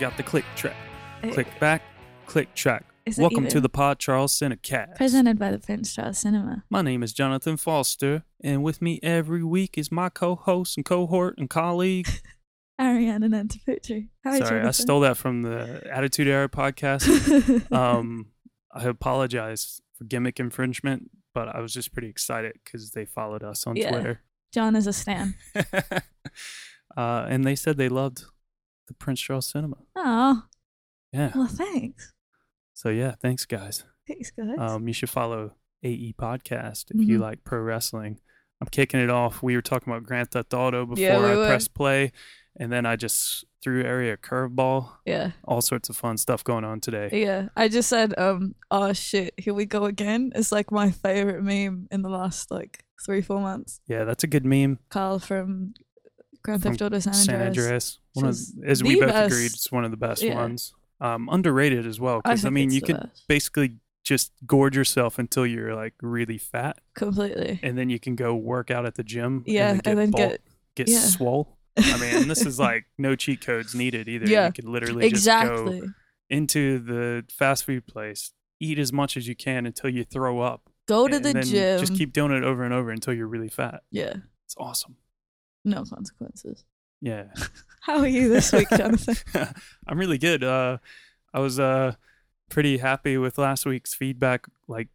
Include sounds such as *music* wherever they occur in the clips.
Got the click track. Click back. Click track. is it Welcome to the Pod Charles Cinecast. presented by the Prince Charles Cinema. My name is Jonathan Foster, and with me every week is my co-host and cohort and colleague. *laughs* Ariane Anataputri. Hi, Sorry, I stole that from the Attitude Era podcast. *laughs* um, I apologize for gimmick infringement, but I was just pretty excited because they followed us on Yeah. Twitter. John is a stan. *laughs* uh, and they said they loved the Prince Charles Cinema. Oh, Yeah. well, thanks. So yeah, thanks guys. Thanks, guys. Um, you should follow AE Podcast if you Mhm. like pro wrestling. I'm kicking it off. We were talking about Grand Theft Auto before Yeah, we I were. pressed play, and then I just threw area curveball. yeah, All sorts of fun stuff going on today. yeah. I just said, um, oh shit, here we go again. It's like my favorite meme in the last like three, four months. Yeah, that's a good meme. Carl from Grand Theft Auto San San Andreas. Andreas. One of, as we both best. agreed, it's one of the best Yeah. ones. Um, underrated as well because I, think mean, you could best. basically just gorge yourself until you're like really fat, completely. and then you can go work out at the gym. Yeah, and and then bulk, get get yeah. swole. I mean, this is *laughs* like no cheat codes needed either. Yeah, you could literally just exactly. go into the fast food place, eat as much as you can until you throw up. Go to the gym. Just keep doing it over and over until you're really fat. yeah, It's awesome. No consequences. Yeah. *laughs* How are you this week, Jonathan? *laughs* I'm really good. Uh, I was uh pretty happy with last week's feedback. Like,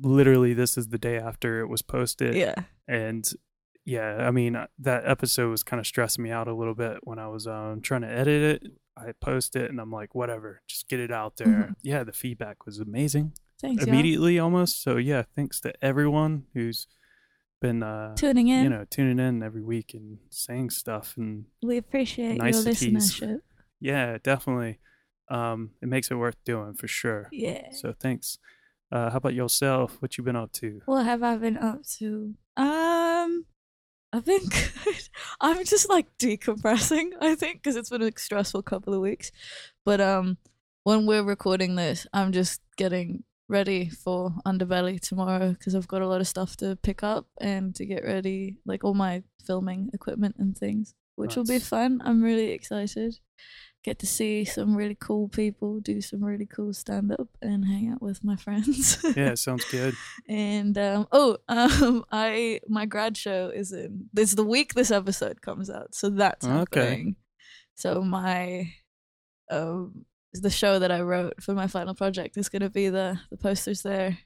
literally, this is the day after it was posted, yeah, and yeah, I mean uh, that episode was kind of stressing me out a little bit when I was um trying to edit it. I post it and I'm like, whatever, just get it out there. Mhm. Yeah, the feedback was amazing thanks. y'all. immediately almost. So yeah, thanks to everyone who's been uh tuning in. you know tuning in every week and saying stuff and we appreciate your listenership. yeah, definitely. Um, it makes it worth doing for sure. Yeah. So thanks. Uh, how about yourself? What you been up to? What have I been up to? Um, I've been *laughs* good. I'm just like decompressing. I think because it's been a stressful couple of weeks. But um, when we're recording this, I'm just getting ready for Underbelly tomorrow because I've got a lot of stuff to pick up and to get ready, like all my filming equipment and things, which will be fun. I'm really excited. Get to see some really cool people, do some really cool stand up, and hang out with my friends. Yeah, *laughs* sounds good. and um oh *laughs* um i my grad show is in this the week this episode comes out so that's Okay. happening so my um the show that i wrote for my final project is going to be the the posters there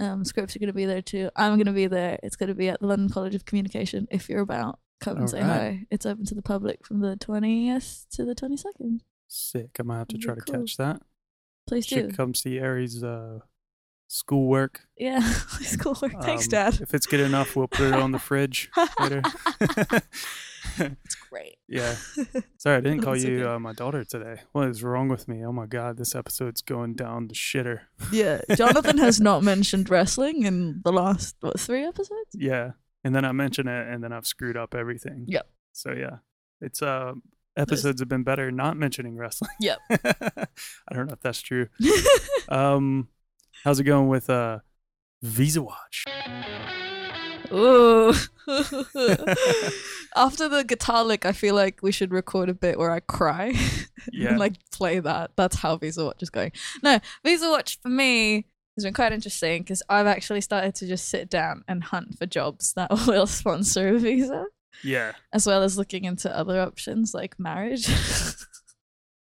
um scripts are going to be there too i'm going to be there it's going to be at the london college of communication if you're about come and say Alright. hi it's open to the public from the 20th to the 22nd Sick. I might have to try be to cool. catch that. please do come see Aries' uh, schoolwork. yeah *laughs* schoolwork. cool thanks Um, dad If it's good enough, we'll put it on the *laughs* fridge later. it's great *laughs* yeah. Sorry, I didn't call That's you okay. uh, my daughter today. What is wrong with me? Oh my god, this episode's going down the shitter. Yeah, Jonathan has not mentioned wrestling in the last what three episodes. Yeah. And then I mention it and then I've screwed up everything. Yep. So yeah. It's uh episodes have been better not mentioning wrestling. Yep. I don't know if that's true. Um how's it going with uh Visa Watch? Ooh. *laughs* After the guitar lick, I feel like we should record a bit where I cry *laughs* Yeah. and like play that. That's how Visa Watch is going. No, Visa Watch for me has been quite interesting because I've actually started to just sit down and hunt for jobs that *laughs* will sponsor a visa, Yeah. as well as looking into other options like marriage.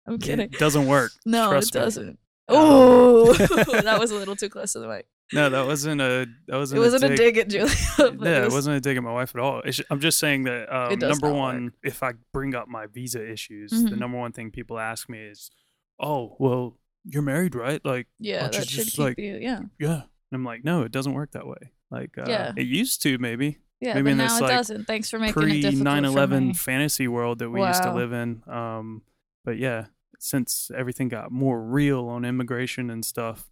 I'm kidding. It doesn't work. No, Trust it me. doesn't. Oh, *laughs* that was a little too close to the mic. No, that wasn't a that wasn't, It wasn't a dig. dig at Julia. *laughs* Yeah, it was- wasn't a dig at my wife at all. It's, I'm just saying that um, number one, if I bring up my visa issues, the Mhm. number one thing people ask me is, "Oh, well, you're married, right?" Like, Yeah, that should keep like, you. Yeah, yeah. And I'm like, no, it doesn't work that way. Like, uh, Yeah. it used to maybe yeah. Maybe but now this, it like, doesn't. Thanks for making it pre difficult 9/11 for me. fantasy world that we used to live in. Um, but yeah, since everything got more real on immigration and stuff,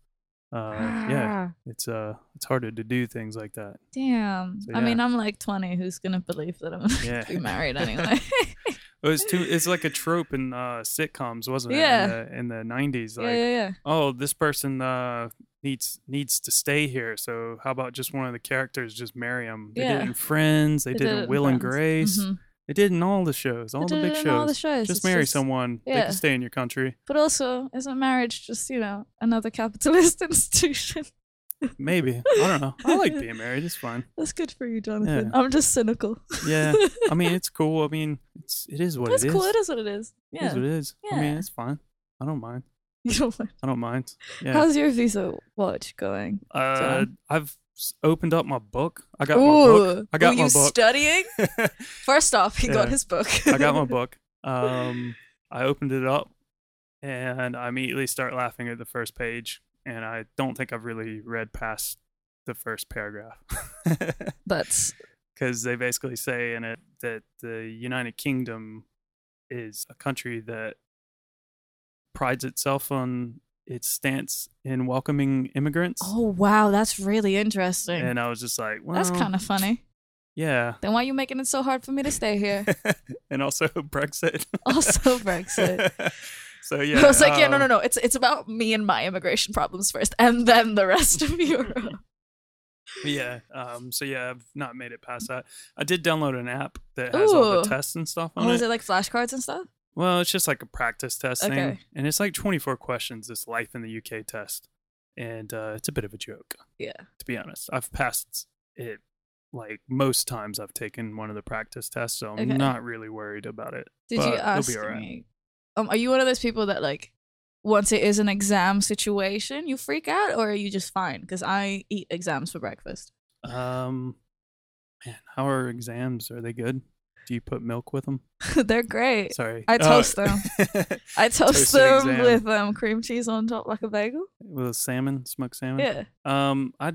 uh, yeah, Ah, it's uh, it's harder to do things like that. Damn. So, I mean. I'm like 20. Who's gonna believe that I'm *laughs* gonna Yeah. be married *laughs* anyway? It was too. It's like a trope in uh, sitcoms, wasn't it? Yeah. In the, in the '90s, like, yeah, yeah, yeah. oh, this person uh, needs needs to stay here. So how about just one of the characters just marry him? They did it in Friends. They, They did, did it in Will and Friends. Grace. Mhm. They did in all the shows, all They the big it shows. all the shows. Just It's marry someone. They can stay in your country. But also, isn't marriage just you know another capitalist *laughs* institution? Maybe. I don't know. I like being married. It's fine. *laughs* That's good for you, Jonathan. Yeah. I'm just cynical. Yeah. I mean, it's cool. I mean, it's it is what That's it is. cool. It is what it is. Yeah, it is what it is. Yeah. I mean, it's fine. I don't mind. *laughs* You don't mind. I don't mind. Yeah. How's your visa watch going? uh, John? I've opened up my book. I got my book. I got Were my you book. studying? *laughs* First off, he got his book. I got my book. *laughs* Um, I opened it up, and I immediately start laughing at the first page. And I don't think I've really read past the first paragraph. *laughs* That's because they basically say in it that the United Kingdom is a country that prides itself on its stance in welcoming immigrants. oh wow, that's really interesting. And I was just like, well, that's kind of funny. yeah. Then why are you making it so hard for me to stay here? *laughs* and also *laughs* Brexit. Also Brexit. *laughs* so yeah, I was like, yeah, no, no, um, no. It's it's about me and my immigration problems first, and then the rest of Europe. Yeah. Um. So yeah, I've not made it past that. I did download an app that has all the tests and stuff on Oh, is it. it like flashcards and stuff? Well, it's just like a practice test thing, and it's like 24 questions. This life in the UK test, and uh, it's a bit of a joke, Yeah. to be honest. I've passed it like most times I've taken one of the practice tests, so I'm Okay. not really worried about it. Did you ask be all right. me? Um, are you one of those people that like, once it is an exam situation, you freak out, or are you just fine? Because I eat exams for breakfast. Um, man, how are exams? Are they good? Do you put milk with them? *laughs* They're great. Sorry, I Uh, toast them. *laughs* I toast them with um cream cheese on top like a bagel. with a salmon, smoked salmon. Yeah. Um, I,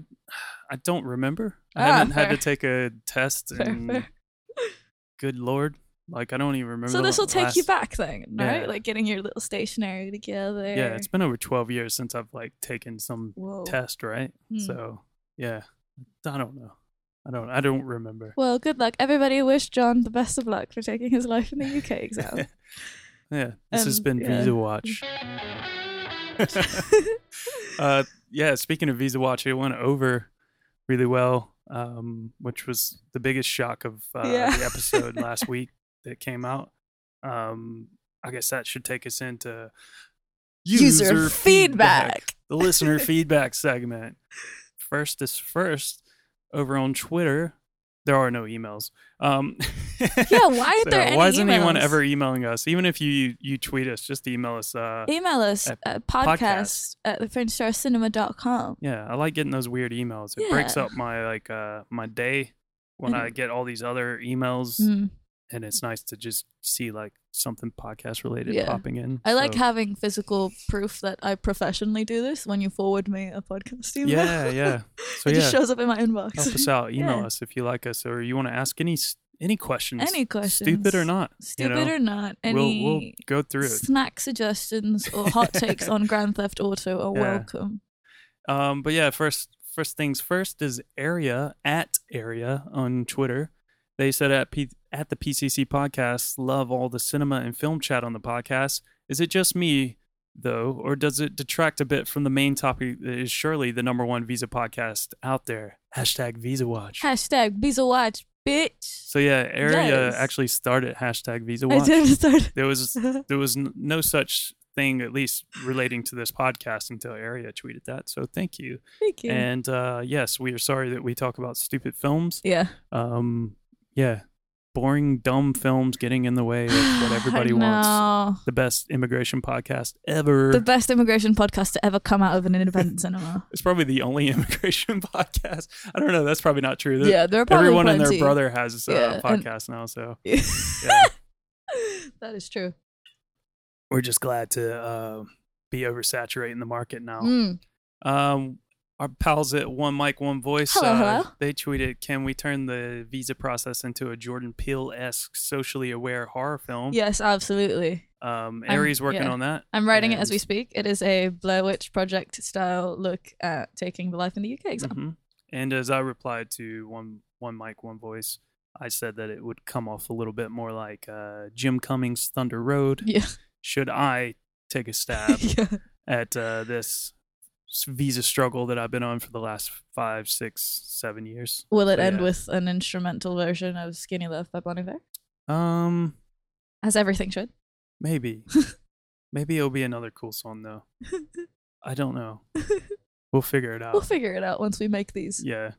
I don't remember. I Ah, haven't had to take a test. Fair, and fair. Good lord, like I don't even remember. So this will take you back then, right? Yeah. Like getting your little stationery together. Yeah, it's been over twelve years since I've like taken some Whoa. test, right? Hmm. So yeah, I don't know. I don't. I don't remember. Well, good luck. Everybody wish John the best of luck for taking his life in the UK exam. *laughs* yeah, this has Um, been yeah. Visa Watch. *laughs* *laughs* uh, yeah, speaking of Visa Watch, it went over really well, um, which was the biggest shock of uh, Yeah. the episode last week that came out. Um, I guess that should take us into User feedback. the listener feedback segment. First is first over on Twitter. There are no emails. Um, *laughs* Yeah, why aren't *laughs* there any Why isn't anyone ever emailing us? Even if you you tweet us, just email us. Uh, Email us at at podcast. podcast at theprincecharlescinema.com. yeah, I like getting those weird emails. It breaks up my like uh my day when Mhm. I get all these other emails, Mm. And it's nice to just see like something podcast related Yeah. popping in. I like having physical proof that I professionally do this when you forward me a podcast email. Yeah, yeah. *laughs* So it yeah, just shows up in my inbox. help us out. *laughs* Email Yeah. us if you like us, or you want to ask any any questions, Any questions. stupid or not. you Stupid know? or not, we'll any we'll go through it. snack suggestions or hot takes on Grand Theft Auto are Yeah. welcome. Um, but yeah, first first things first is area at area on Twitter. They said at P- at the PCC podcast, love all the cinema and film chat on the podcast. Is it just me though, or does it detract a bit from the main topic that is surely the number one visa podcast out there? Hashtag Visa Watch. Hashtag Visa Watch, bitch. So yeah, area Yes. actually started hashtag Visa Watch. I did start. There was *laughs* there was no such thing, at least relating to this podcast, until area tweeted that. So thank you. Thank you. And uh, yes, we are sorry that we talk about stupid films. yeah. Um, yeah, boring, dumb films getting in the way of *sighs* what everybody wants. The best immigration podcast ever. The best immigration podcast to ever come out of an independent *laughs* cinema. it's probably the only *laughs* immigration podcast. I don't know. That's probably not true. There- yeah, there are probably Everyone and their brother has uh, Yeah, a and- podcast now, so Yeah. *laughs* Yeah. that is true. we're just glad to uh, be oversaturating the market now. Mm. Um, our pals at One Mic One Voice, Hello, uh, hello. they tweeted, "Can we turn the visa process into a Jordan Peele esque, socially aware horror film?" Yes, absolutely. Um, I'm- Aries working yeah. on that. I'm writing it as we speak. It is a Blair Witch Project style look at taking the life in the UK exam. Mhm. And as I replied to one One Mic One Voice, I said that it would come off a little bit more like uh, Jim Cummings' Thunder Road. Yeah. Should I take a *laughs* stab yeah. at uh, this visa struggle that I've been on for the last five, six, seven years? Will it So, end yeah. with an instrumental version of Skinny Love by Bon Iver? Um, as everything should. maybe, *laughs* maybe it'll be another cool song though. *laughs* I don't know. *laughs* We'll figure it out. we'll figure it out once we make these yeah.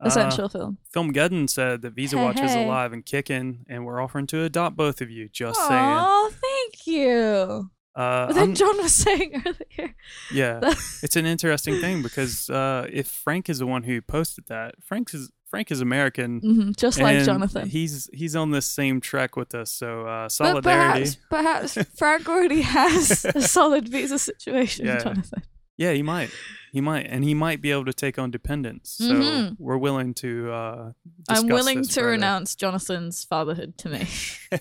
Uh, essential film. Filmgeddon said that Visa Hey, Watch is alive and kicking, and we're offering to adopt both of you. Just saying. Oh, thank you. Uh, But then I'm- John was *laughs* saying earlier. yeah, that- it's an interesting thing because uh, if Frank is the one who posted that, Frank is Frank is American. Mhm, just like Jonathan. He's he's on this same trek with us, so uh, But solidarity. perhaps, perhaps Frank already has a *laughs* solid visa situation, Yeah. Jonathan. Yeah, he might. He might, and he might be able to take on dependents. So Mhm. we're willing to. Uh, I'm willing to further. renounce Jonathan's fatherhood to me. *laughs*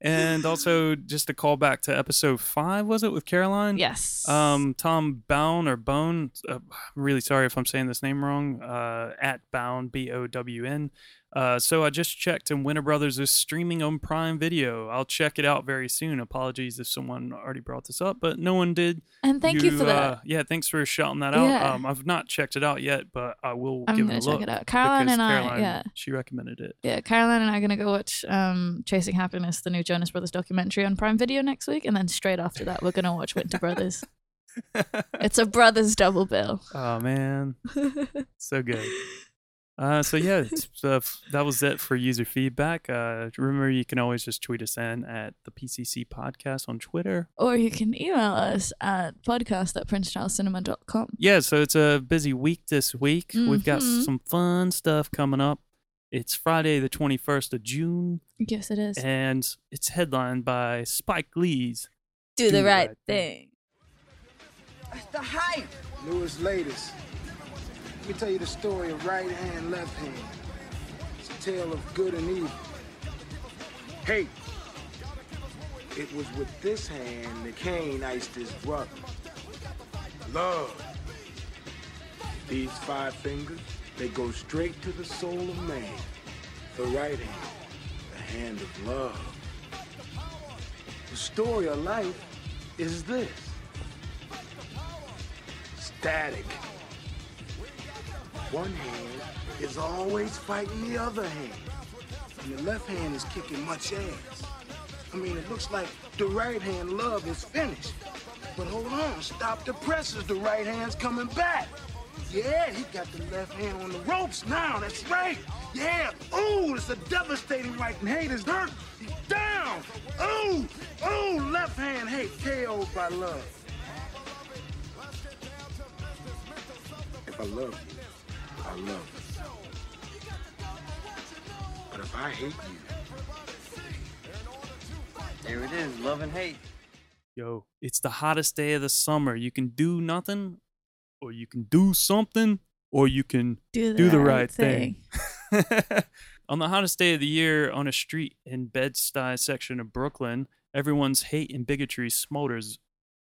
and *laughs* also, just a call back to episode five, was it with Caroline? yes. Um, Tom Bowne or Bone. Uh, I'm really sorry if I'm saying this name wrong. Uh, at Bowne B O W N. Uh, so I just checked, and Winter Brothers is streaming on Prime Video. I'll check it out very soon. Apologies if someone already brought this up, but no one did. and thank you, for that. Uh, yeah, thanks for shouting that out. Yeah. Um, I've not checked it out yet, but I will I'm give it a check look. it out. Caroline and I, yeah. she recommended it. Yeah, Caroline and I are gonna go watch um, "Chasing Happiness," the new Jonas Brothers documentary on Prime Video next week, and then straight after that, we're gonna watch Winter Brothers. *laughs* It's a brothers double bill. oh man, *laughs* so good. Uh, so yeah, uh, that was it for user feedback. Uh, remember, you can always just tweet us in at the PCC Podcast on Twitter. or you can email us at podcast at princecharlescinema.com. Yeah, so it's a busy week this week. We've got Mhm. some fun stuff coming up. It's Friday, the 21st of June, Yes, it is. and it's headlined by Spike Lee's Do the right thing. That's the hype. Newest, latest. Let me tell you the story of right hand, left hand. It's a tale of good and evil. Hey, it was with this hand that Cain iced his brother. Love. These five fingers, they go straight to the soul of man. The right hand, the hand of love. The story of life is this static. One hand is always fighting the other hand. And the left hand is kicking much ass. I mean, it looks like the right hand love is finished. But hold on, stop the presses. The right hand's coming back. Yeah, he got the left hand on the ropes now. That's right. Yeah. Ooh, it's a devastating right and haters hurt. He's down. Ooh, ooh, left hand hate KO'd by love. If I love you, I love you. But if I hate you, There it is, love and hate. Yo, it's the hottest day of the summer. You can do nothing, or you can do something, or you can Do the, do the right, right thing. thing. *laughs* on the hottest day of the year, on a street in Bed-Stuy section of Brooklyn, everyone's hate and bigotry smolders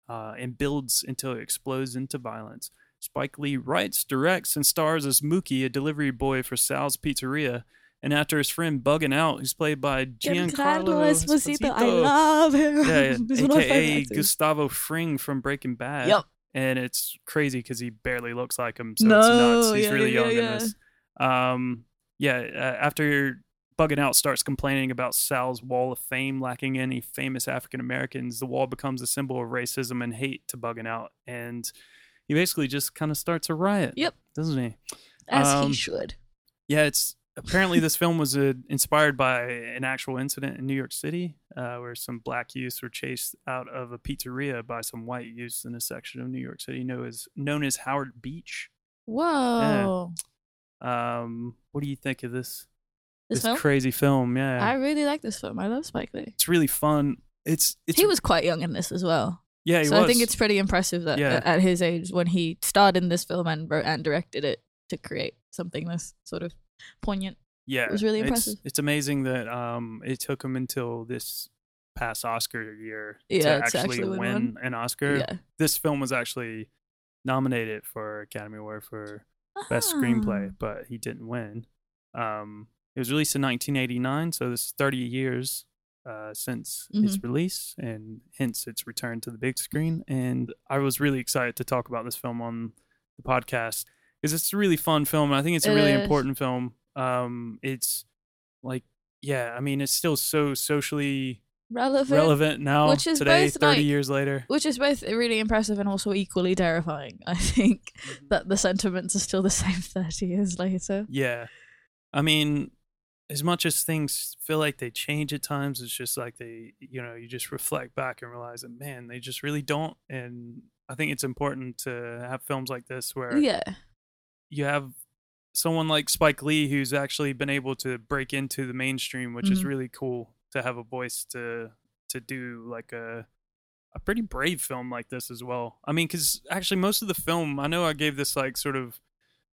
uh, and builds until it explodes into violence. Spike Lee writes, directs, and stars as Mookie, a delivery boy for Sal's Pizzeria. And after his friend bugging out, who's played by Giancarlo Giancarlo Esposito. I love him. Yeah, *laughs* He's one of my favorite aka. Gustavo Fring from Breaking Bad. Yep. And it's crazy because he barely looks like him, so No, it's nuts. He's yeah, really yeah, young in yeah. this. Um, yeah. Uh, after bugging out starts complaining about Sal's Wall of Fame lacking any famous African Americans, the wall becomes a symbol of racism and hate to bugging out, and he basically just kind of starts a riot. Yep. Doesn't he? As um, he should. Yeah, it's apparently this film was uh, inspired by an actual incident in New York City uh, where some black youths were chased out of a pizzeria by some white youths in a section of New York City known as known as Howard Beach. Whoa. Um, what do you think of this This film? crazy film? Yeah, I really like this film. I love Spike Lee. it's really fun. It's it's he was quite young in this as well. Yeah so was. I think it's pretty impressive that Yeah. at his age, when he starred in this film and wrote and directed it, to create something this sort of poignant. yeah it was really it's- impressive. It's, amazing that um it took him until this past Oscar year Yeah, to to actually, actually win, win an Oscar. Yeah. This film was actually nominated for Academy Award for best screenplay, Ah. but he didn't win. Um, it was released in 1989, so this is 30 years uh, since its Mm-hmm. release, and hence its return to the big screen. And I was really excited to talk about this film on the podcast because it's a really fun film. And I think it's a really important film. Um, it's like yeah, I mean, it's still so socially relevant, relevant now which is today, both, 30 like- years later. which is both really impressive and also equally terrifying. I think Mm-hmm. that the sentiments are still the same *laughs* thirty years later. Yeah. I mean, as much as things feel like they change at times, it's just like they, you know, you just reflect back and realize that, man, they just really don't. And I think it's important to have films like this where Yeah, you have someone like Spike Lee who's actually been able to break into the mainstream, which is Mhm. really cool to have a voice to to do like a a pretty brave film like this as well. I mean, because actually most of the film, I know I gave this like sort of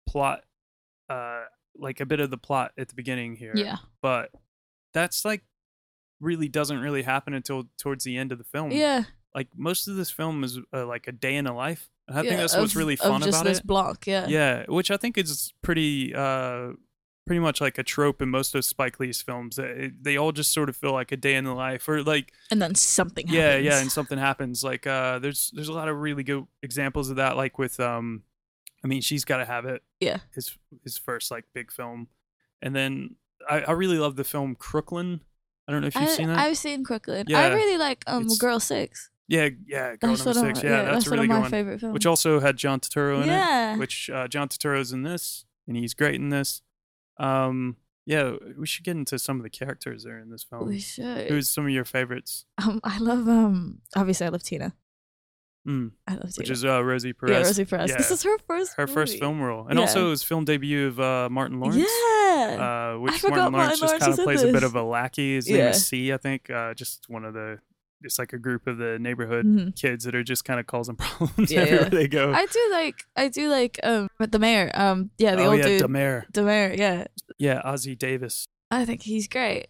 plot, uh, like a bit of the plot at the beginning here, yeah, but that's like really doesn't really happen until towards the end of the film. yeah. like most of this film is uh, like a day in a life. And I think yeah, that's what's of- really of fun just about this it block. Yeah, yeah which i think is pretty uh pretty much like a trope in most of spike lee's films it- they all just sort of feel like a day in the life or like and then something. yeah happens. yeah and something happens like uh there's there's a lot of really good examples of that like with um i mean she's got to have it Yeah. his his first like big film and then i i really love the film crooklyn i don't know if you've I, seen that I've seen Crooklyn. Yeah, I really like um it's- Girl Six. yeah yeah girl That's number six my, yeah, that's, a really one of my one favorite films. which also had john turturro in it yeah, which uh, John Turturro's in this, and he's great in this. Um, yeah, we should get into some of the characters that are in this film. we should. Who's some of your favorites? Um, I love um. Obviously, I love Tina. Mm, I love which is uh, Rosie Perez. yeah, Rosie Perez. Yeah, This is her first. her first film role, and Yeah. also his film debut of uh, Martin Lawrence. Yeah. Uh, which forgot Martin Lawrence Martin just kind of plays a bit of a lackey. His name Yeah. is C, I think. Uh, just one of the, it's like a group of the neighborhood Mhm. kids that are just kind of causing *laughs* problems Yeah, everywhere they go. I do like. I do like um. The mayor. Um. Yeah, the oh old yeah, dude. Demare. the mayor. Yeah. Yeah, Ossie Davis. I think he's great.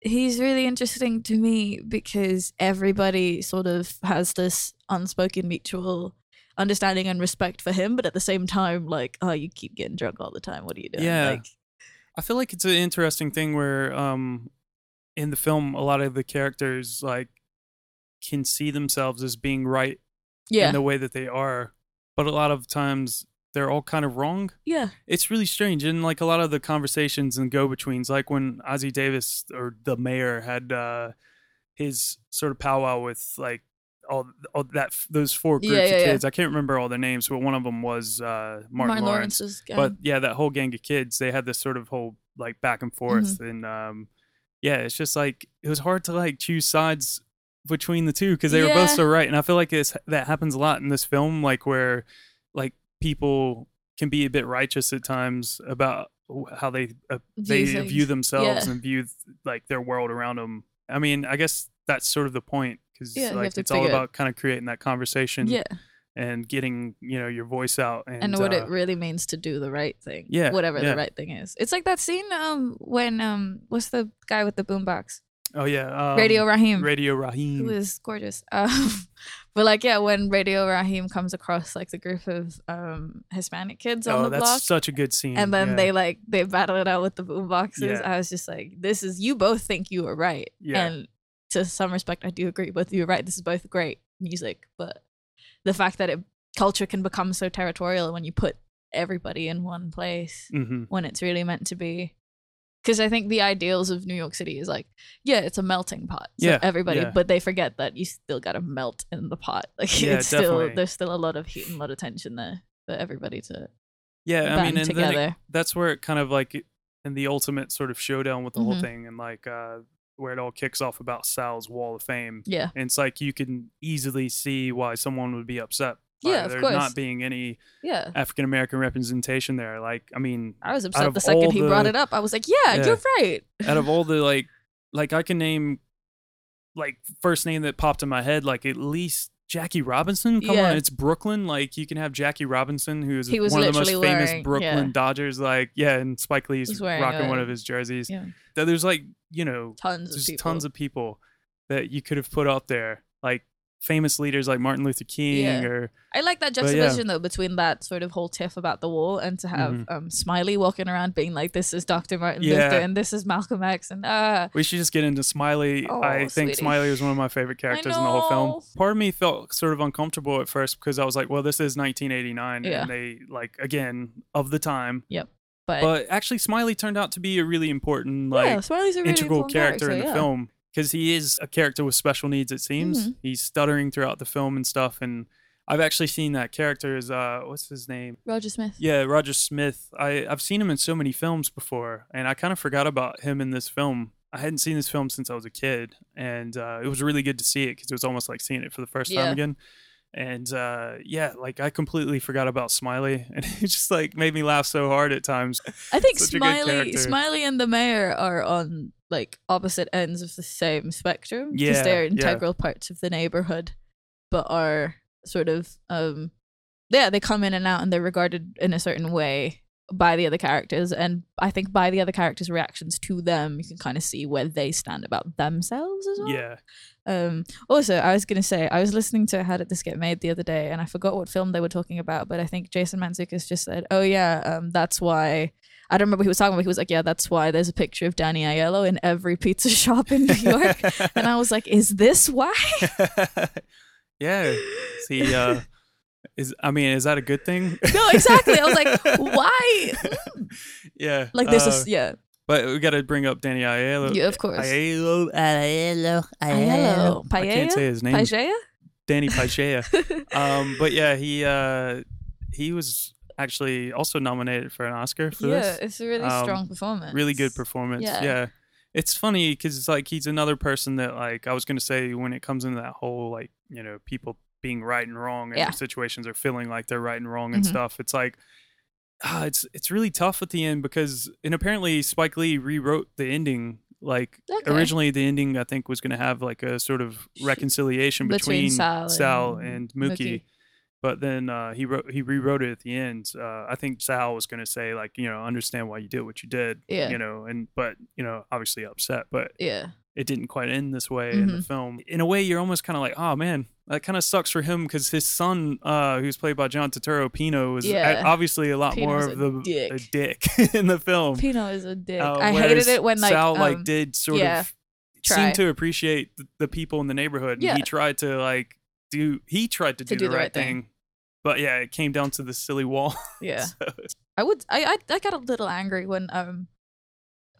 He's really interesting to me because everybody sort of has this unspoken mutual understanding and respect for him, but at the same time, like, oh, you keep getting drunk all the time. What are you doing? Yeah. Like, I feel like it's an interesting thing where um in the film a lot of the characters like can see themselves as being right yeah, in the way that they are, but a lot of times they're all kind of wrong. yeah, It's really strange and like a lot of the conversations and go-betweens like when Ossie Davis or the mayor had uh his sort of powwow with like all, all that those four groups Yeah, yeah, of yeah. kids. I can't remember all their names, but one of them was uh Martin, Lawrence Lawrence's guy. but yeah, that whole gang of kids, they had this sort of whole like back and forth, Mm-hmm. and um, yeah, it's just like it was hard to like choose sides between the two because they were both so right, and I feel like it's that happens a lot in this film, like where people can be a bit righteous at times about how they uh, they View things. view themselves Yeah. and view like their world around them. I mean, I guess that's sort of the point because Yeah, like it's all about kind of creating that conversation yeah, and getting you know your voice out and, and, what uh, it really means to do the right thing. Yeah, whatever yeah. the right thing is. It's like that scene um when um what's the guy with the boombox? Oh yeah, um, Radio Raheem. Radio Raheem. Is gorgeous. *laughs* Um, but like, yeah, when Radio Raheem comes across like the group of um Hispanic kids on Oh, the that's block, such a good scene. and then yeah. they like they battle it out with the boom boxes. Yeah. I was just like, this is you both think you are right, Yeah. and to some respect, I do agree. Both of you right. This is both great music, but the fact that it culture can become so territorial when you put everybody in one place hmm when it's really meant to be. Because I think the ideals of New York City is like, yeah, it's a melting pot. So Yeah, everybody, yeah. but they forget that you still gotta melt in the pot. *laughs* Like Yeah, it's still definitely. there's still a lot of heat and a lot of tension there for everybody to Yeah, I mean, and together. it, that's where it kind of like in the ultimate sort of showdown with the whole Mhm. thing, and like uh, where it all kicks off about Sal's Wall of Fame. yeah. And it's like you can easily see why someone would be upset. Yeah, of there course. not being any Yeah. African American representation there. Like, I mean, I was upset the second he brought it up. I was like, yeah, Yeah. you're right. out of all the *laughs* like, like I can name like first name that popped in my head, like at least Jackie Robinson. Come Yeah. on, it's Brooklyn. Like you can have Jackie Robinson, who is one of the most literally famous Brooklyn yeah. Dodgers. Like yeah, and Spike Lee's wearing rocking one of his jerseys. Yeah. Th- There's like you know Tons of people. tons of people that you could have put out there, like famous leaders like Martin Luther King Yeah. or I like that But yeah. juxtaposition though between that sort of whole tiff about the wall and to have Mhm. um Smiley walking around being like, "This is Dr. Martin Yeah. Luther and this is Malcolm X," and uh We should just get into Smiley. Oh, I think sweetie. Smiley was one of my favorite characters in the whole film. Part of me felt sort of uncomfortable at first because I was like, well, this is 1989. Yeah. And they, like, again, of the time. Yep. But, But actually, Smiley turned out to be a really important, like, yeah, Smiley's a really integral important character, in the film because he is a character with special needs. It seems Mhm. he's stuttering throughout the film and stuff. And I've actually seen that character as uh, what's his name? Roger Smith. Yeah, Roger Smith. I I've seen him in so many films before, and I kind of forgot about him in this film. I hadn't seen this film since I was a kid, and uh, it was really good to see it because it was almost like seeing it for the first Yeah. time again. And uh, yeah, like I completely forgot about Smiley, *laughs* and it just like made me laugh so hard at times. I think Such a good Smiley. Smiley and the mayor are on like opposite ends of the same spectrum Yeah, because they're yeah. integral parts of the neighborhood, but are sort of um, yeah, they come in and out and they're regarded in a certain way by the other characters, and I think by the other characters' reactions to them, you can kind of see where they stand about themselves as well. Yeah, Um, also, I was gonna say I was listening to How Did This Get Made the other day, and I forgot what film they were talking about, but I think Jason Mantzoukas just said, "Oh yeah, um, that's why." I don't remember what he was talking about. He was like, "Yeah, that's why there's a picture of Danny Aiello in every pizza shop in New York," *laughs* and I was like, "Is this why?" *laughs* yeah. See, uh, is I mean, is that a good thing? No, exactly. I was like, *laughs* why? yeah, Like this uh, is yeah, But we got to bring up Danny Aiello. yeah, of course. Aiello, Aiello, Aiello, I can't say his name. Paella? Danny Paisea. um, but yeah, he uh, he was actually also nominated for an Oscar for yeah, this. it's a really Um, strong performance. Really good performance. Yeah. Yeah. It's funny because it's like he's another person that like I was gonna say when it comes into that whole like you know people being right and wrong in Yeah. situations or feeling like they're right and wrong and Mhm. stuff. It's like ah, it's it's really tough at the end because and apparently Spike Lee rewrote the ending. Like Okay. originally, the ending I think was going to have like a sort of reconciliation between between, Sal and and Mookie, Mookie. But then uh, he wrote he rewrote it at the end. Uh, I think Sal was going to say like you know understand why you did what you did, Yeah. you know, and but you know obviously upset, but Yeah, it didn't quite end this way in the Mhm. film. In a way, you're almost kind of like, oh man, that kind of sucks for him because his son, uh, who's played by John Turturro, Pino, is Yeah. obviously a lot Pino's more of the dick. a dick *laughs* in the film. Pino is a dick. Uh, I hated it when like Sal like um, did sort yeah, of try. seem to appreciate the, the people in the neighborhood. and Yeah. he tried to like do he tried to, do, the, right thing. But yeah, it came down to the silly wall. *laughs* yeah. So, I would. I, I I got a little angry when um,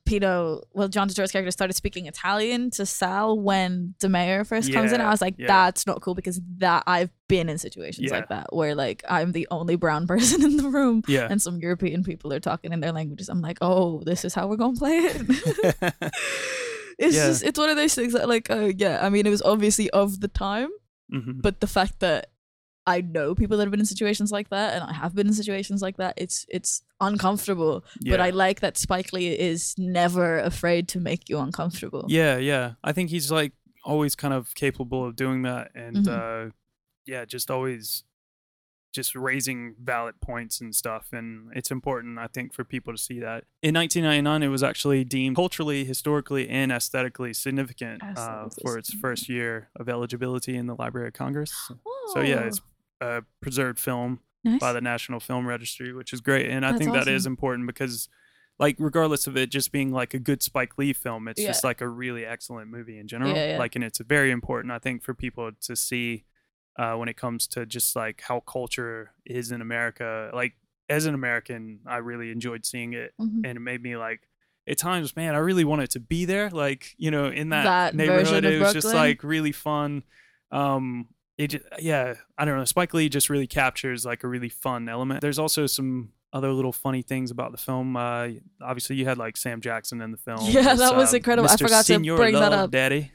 Pino. Well, John Turturro's character started speaking Italian to Sal when mayor first comes in. I was like, yeah. that's not cool because that I've been in situations Yeah. like that where like I'm the only brown *laughs* person in the room. yeah. And some European people are talking in their languages. I'm like, oh, this is how we're gonna play it. *laughs* it's Yeah. just, it's one of those things that, like, uh, yeah. I mean, it was obviously of the time, Mhm. but the fact that I know people that have been in situations like that, and I have been in situations like that, it's it's uncomfortable. But I like that Spike Lee is never afraid to make you uncomfortable. Yeah, yeah. I think he's like always kind of capable of doing that and Mhm. uh yeah, just always just raising valid points and stuff and it's important I think for people to see that. In 1999 it was actually deemed culturally, historically and aesthetically significant uh, for its first year of eligibility in the Library of Congress. So yeah, it's a preserved film nice. by the National Film Registry, which is great. And I That's think that is awesome. important because, like, regardless of it just being like a good Spike Lee film, it's Yeah. just like a really excellent movie in general. Yeah, yeah. Like, and it's very important, I think, for people to see uh, when it comes to just like how culture is in America. Like, as an American, I really enjoyed seeing it, Mhm. and it made me like. At times, man, I really wanted to be there. Like, you know, in that, That neighborhood, it was just like really fun. Um, it ju- yeah i don't know spike lee just really captures like a really fun element there's also some other little funny things about the film uh obviously you had like sam jackson in the film *laughs* Yeah, that was um, incredible. I Mr. forgot to Senor bring that up. daddy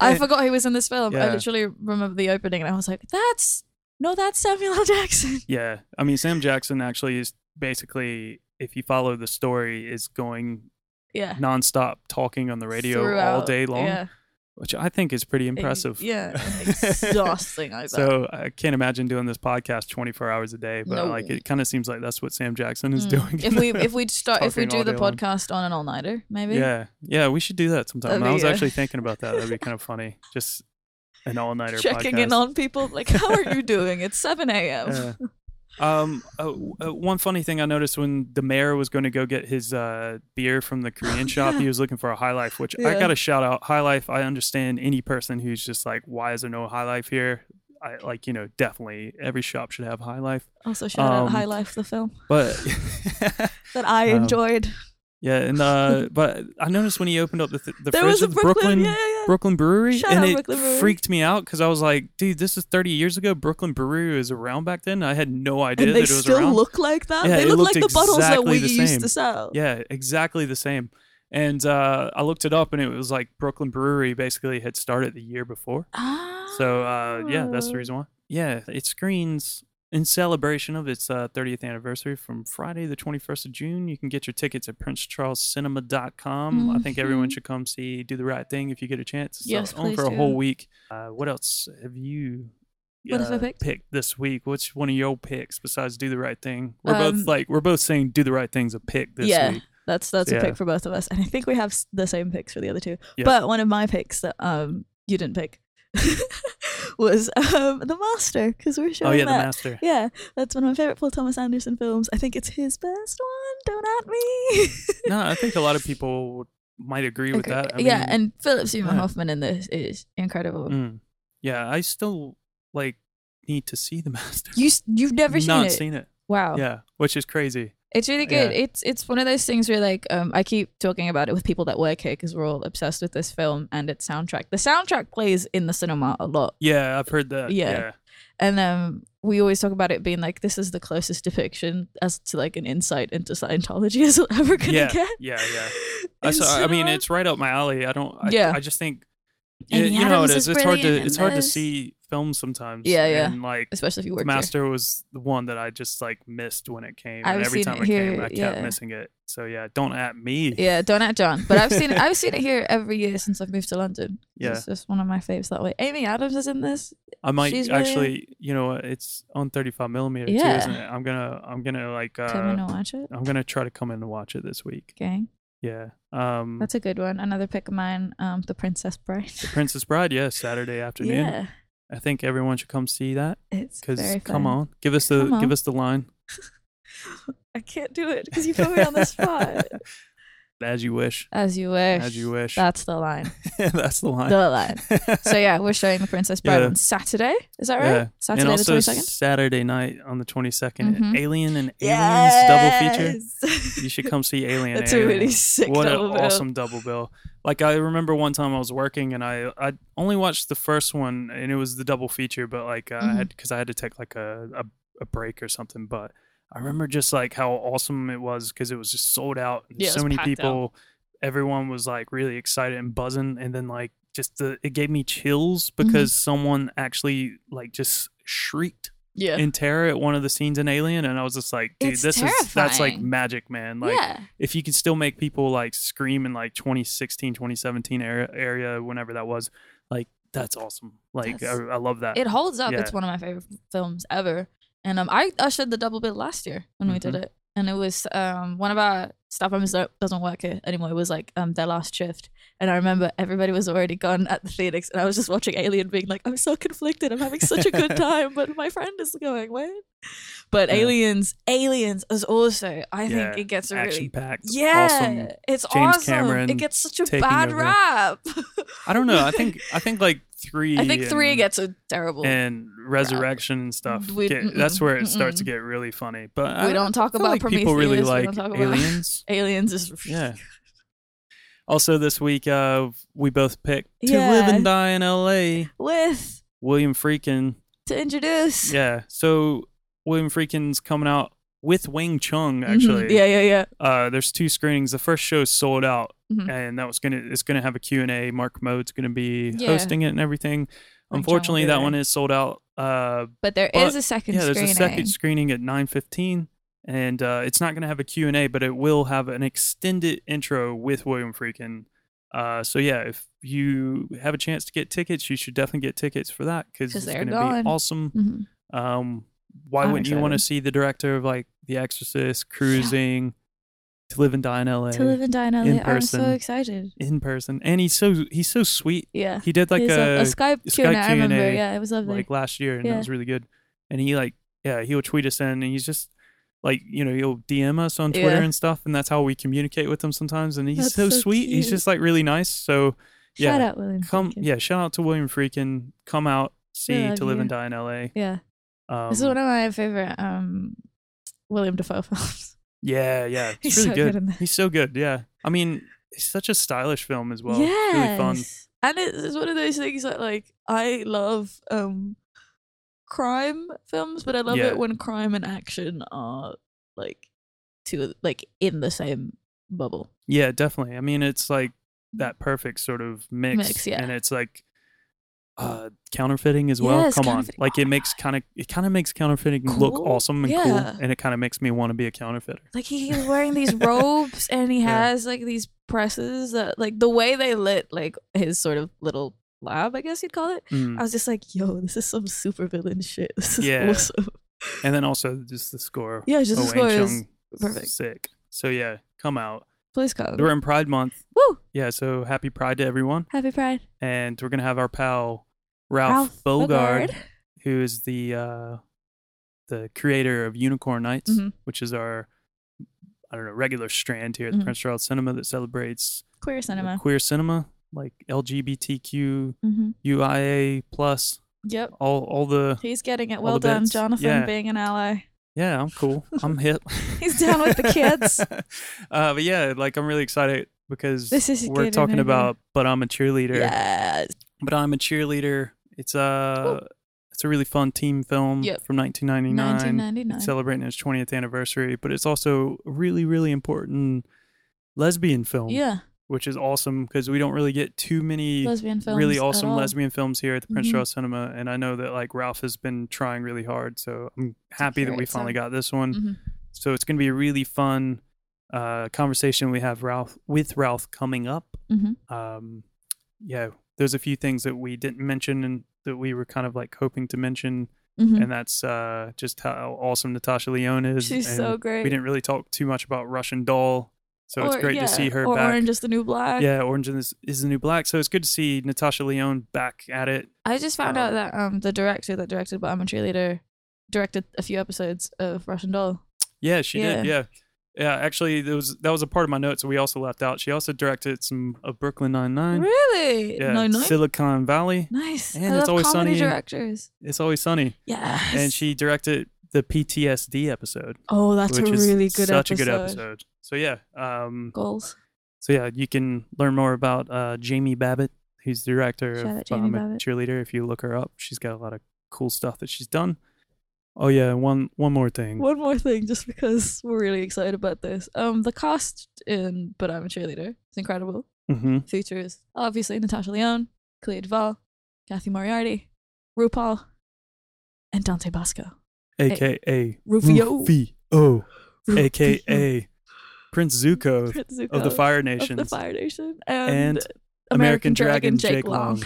I *laughs* forgot he was in this film. I literally remember the opening, and I was like, "That's no, that's Samuel L. Jackson." *laughs* yeah i mean sam jackson actually is basically if you follow the story is going Yeah, nonstop talking on the radio all day long Yeah, which i think is pretty impressive Yeah, *laughs* exhausting. I. So I can't imagine doing this podcast 24 hours a day, but No. like it kind of seems like that's what Sam Jackson is Mm. doing. If we if we *laughs* start if we do the day long. podcast on an all nighter, maybe. yeah, yeah, we should do that sometime. I was good. actually thinking about that. That'd be *laughs* kind of funny. Just an all nighter Checking podcast. in on people like, how are you doing? It's seven a.m. Yeah. Um, uh, uh, one funny thing I noticed when the mayor was going to go get his uh, beer from the Korean *laughs* shop, he was looking for a High Life, which I got to shout out. High Life, I understand any person who's just like, why is there no High Life here? I like you know definitely every shop should have High Life. Also, shout out Um, High Life, the film But *laughs* that I *laughs* um, enjoyed. Yeah, and uh, *laughs* but I noticed when he opened up the th- the There fridge was a of Brooklyn, Brooklyn yeah, yeah. Brooklyn Brewery, Shout and out it Brooklyn Brewery. freaked me out because I was like, dude, this is 30 years ago. Brooklyn Brewery was around back then. I had no idea and that they it was still around. look like that. Yeah, they it look like looked the bottles that exactly we the used same. to sell. Yeah, exactly the same. And uh, I looked it up, and it was like Brooklyn Brewery basically had started the year before. Ah. So uh, yeah, that's the reason why. Yeah, it screens in celebration of its uh, 30th anniversary from Friday the 21st of June. You can get your tickets at princecharlescinema.com. I think everyone Mhm. should come see Do the Right Thing if you get a chance. It's Yes, on for a whole week. Uh, what else have you? What have I uh, picked? this week? What's one of your picks besides Do the Right Thing? We're Um, both like we're both saying Do the Right Thing's a pick this yeah, week. that's that's a pick for both of us, and I think we have the same picks for the other two. Yeah. But one of my picks that um you didn't pick *laughs* was um the Master because we're showing. Oh showing yeah, the that. Master. Yeah, that's one of my favorite Paul Thomas Anderson films. I think it's his best one. Don't at me. *laughs* No, I think a lot of people might agree with Okay, that. I yeah, mean, and Philip Seymour yeah. Hoffman in this is incredible. Mm. Yeah, I still like need to see the master. You you've never seen Not it? seen it. Wow. Yeah, which is crazy. It's really good. Yeah. It's it's one of those things where like um I keep talking about it with people that work here because we're all obsessed with this film and its soundtrack. The soundtrack plays in the cinema a lot, Yeah, I've heard that. Yeah. Yeah. and um we always talk about it being like this is the closest depiction as to like an insight into Scientology *laughs* as we're ever gonna Yeah, get. yeah, yeah. *laughs* I, saw, I mean, it's right up my alley. I don't. I, Yeah. I just think. Amy you, you know how it is. is It's hard to. It's hard to see films sometimes. Yeah, yeah. And like, especially if you work the here. master was the one that I just like missed when it came. I've and every time it here, came, I kept yeah. missing it. So yeah, don't at me. Yeah, don't at John. But I've seen it. I've seen it here *laughs* every year since I've moved to London. Yeah. it's just one of my faves that way. Amy Adams is in this. I might She's really- actually. You know, it's on 35 millimeter too, Yeah. isn't it? I'm gonna. I'm gonna like. Uh, Come in and watch it, I'm gonna try to come in and watch it this week. gang. Yeah. Um, That's a good one. Another pick of mine, um, The Princess Bride. The Princess Bride, yeah, Saturday *laughs* afternoon. yeah, I think everyone should come see that it's because come on, give us the give us the line *laughs* I can't do it because you put me on the spot. *laughs* as you wish, As you wish. as you wish. That's the line. *laughs* That's the line. The line. So yeah, we're showing The Princess Bride Yeah. on Saturday. Is that right? Yeah. Saturday and the twenty second. Saturday night on the 22nd, Mhm. Alien and Aliens double feature. You should come see *laughs* Alien. That's and a really sick what an bill. awesome double bill. Like I remember one time I was working and I I only watched the first one and it was the double feature, but like uh, I Mhm. had because I had to take like a, a a break or something. But I remember just like how awesome it was because it was just sold out. And Yeah, so many people, everyone was like really excited and buzzing, and then like just the it gave me chills Mm-hmm. because someone actually like just shrieked Yeah. in terror at one of the scenes in Alien, and I was just like, dude, It's this is that's like magic, man. Like yeah. if you can still make people like scream in like 2016 2017 area, area whenever that was like that's awesome like I, I love that It holds up. Yeah. It's one of my favorite films ever. And um, I ushered the double bill last year when we did Mhm. it, and it was um one of our staff members that doesn't work here anymore. It was like um their last shift, and I remember everybody was already gone at the Phoenix, and I was just watching Alien, being like, I'm so conflicted. I'm having such a good *laughs* time, but my friend is going, what? But Yeah. Aliens, Aliens is also. I yeah think it gets a action really. packed Yeah, awesome it's James awesome. Cameron it gets such a bad over. rap. i don't know i think i think like three I think three and, gets a terrible. and resurrection and stuff We- get, that's where it starts to mm-mm. get really funny but I, we don't talk I about like Prometheus. people really like don't talk about aliens *laughs* Aliens is *laughs* yeah *laughs* also this week uh we both picked to Yeah. live and die in la with william friedkin to introduce. yeah so william friedkin's coming out with wang chung Mhm. actually Yeah, yeah, yeah. uh there's two screenings the first show sold out Mhm. and that was gonna it's gonna have a q&a mark kermode's gonna be Yeah. hosting it and everything will unfortunately that one is sold out uh But there is But, a second yeah there's screening. a second screening at 9.15 and uh it's not gonna have a q&a but it will have an extended intro with william friedkin uh so yeah if you have a chance to get tickets you should definitely get tickets for that because it's gonna be awesome Mhm. um, why I'm wouldn't you want to see the director of like The Exorcist, Cruising, To Live and Die in L.A. To live and die in LA. in I'm so excited. in person? And he's so he's so sweet. Yeah. He did like a, a, Skype Skype Q&A, I remember. Yeah, it was lovely. like last year, and Yeah. that was really good. And he like yeah he'll tweet us in, and he's just like you know he'll DM us on Twitter Yeah. and stuff, and that's how we communicate with him sometimes. And he's so, so sweet. He's just like really nice. So Shout yeah, out William. come Friedkin. yeah shout out to William Friedkin. Come out see to Live and yeah. Die in L.A. Yeah, Um, this is one of my favorite um Willem Dafoe *laughs* films. yeah, yeah, it's He's really so good. good. He's so good. Yeah, I mean, it's such a stylish film as well. yes. Really fun. And it's, it's one of those things that like I love um crime films, but I love Yeah. it when crime and action are like two like in the same bubble. Yeah, definitely. I mean, it's like that perfect sort of mix, Mix, yeah. and it's like uh counterfeiting as well. Yes, Come on, like it makes kind of it kind of makes counterfeiting look awesome and Yeah. cool, and it kind of makes me want to be a counterfeiter. Like he's wearing these *laughs* robes and he Yeah. has like these presses that like the way they lit like his sort of little lab, I guess you'd call it. Mm. I was just like, yo, this is some super villain shit. *laughs* This is Yeah. awesome. And then also just the score. Yeah, just the Oh, score is Chung, perfect. Sick. So yeah, come out. Please come. We're in Pride Month. Woo! Yeah, so happy Pride to everyone. Happy Pride. And we're gonna have our pal Ralph, Bogard, who is the uh the creator of Unicorn Nights, Mhm. which is our I don't know, regular strand here at the Mhm. Prince Charles Cinema that celebrates Queer cinema. queer cinema, like LGBTQ, Mm-hmm. UIA plus, Yep. all all the He's getting it. All Well done. Jonathan, Yeah. being an ally. Yeah, I'm cool. I'm hip. *laughs* He's down with the kids. *laughs* uh, but yeah, like I'm really excited because This is we're good talking about "But I'm a Cheerleader." Yes. But I'm a Cheerleader. It's a it's a really fun team film Yep. from 1999, 1999. celebrating its 20th anniversary. But it's also a really really important lesbian film, Yeah. Which is awesome because we don't really get too many Lesbian films. really awesome lesbian films here at the Prince Mhm. Charles Cinema, and I know that like Ralph has been trying really hard, so I'm happy that we finally got this one. Mhm. So it's going to be a really fun uh, conversation we have Ralph with Ralph coming up. Mhm. Um, yeah, there's a few things that we didn't mention and that we were kind of like hoping to mention, Mhm. and that's uh, just how awesome Natasha Lyonne is. She's so great. We didn't really talk too much about Russian Doll, so it's great yeah, to see her or back. Orange is the New Black. Yeah, Orange is, is the New Black. So it's good to see Natasha Lyonne back at it. I just found Um, out that um the director that directed But I'm a Cheerleader directed a few episodes of Russian Doll. Yeah, she did. Yeah. Yeah. Yeah, actually, there was that was a part of my notes that we also left out. She also directed some of Brooklyn Nine Nine. Really? Yeah, no, no. Silicon Valley. nice. And I It's Always Sunny directors. It's always sunny, Yes. and she directed the PTSD episode, Oh, that's a really good episode. such episode. a good episode. So yeah, um, Goals. so yeah, you can learn more about uh, Jamie Babbitt, who's the director Shout of out Jamie I'm a Babbitt. Cheerleader. If you look her up, she's got a lot of cool stuff that she's done. Oh yeah, one one more thing. One more thing, just because we're really excited about this. Um, the cast in But I'm a Cheerleader is incredible. hmm Features obviously Natasha Lyonne, Clea DuVall, Cathy Moriarty, RuPaul, and Dante Basco. AKA Rufio. Rufio, aka Prince Zuko Prince of the Fire of Nations. the Fire Nation and, And American Dragon Jake Long.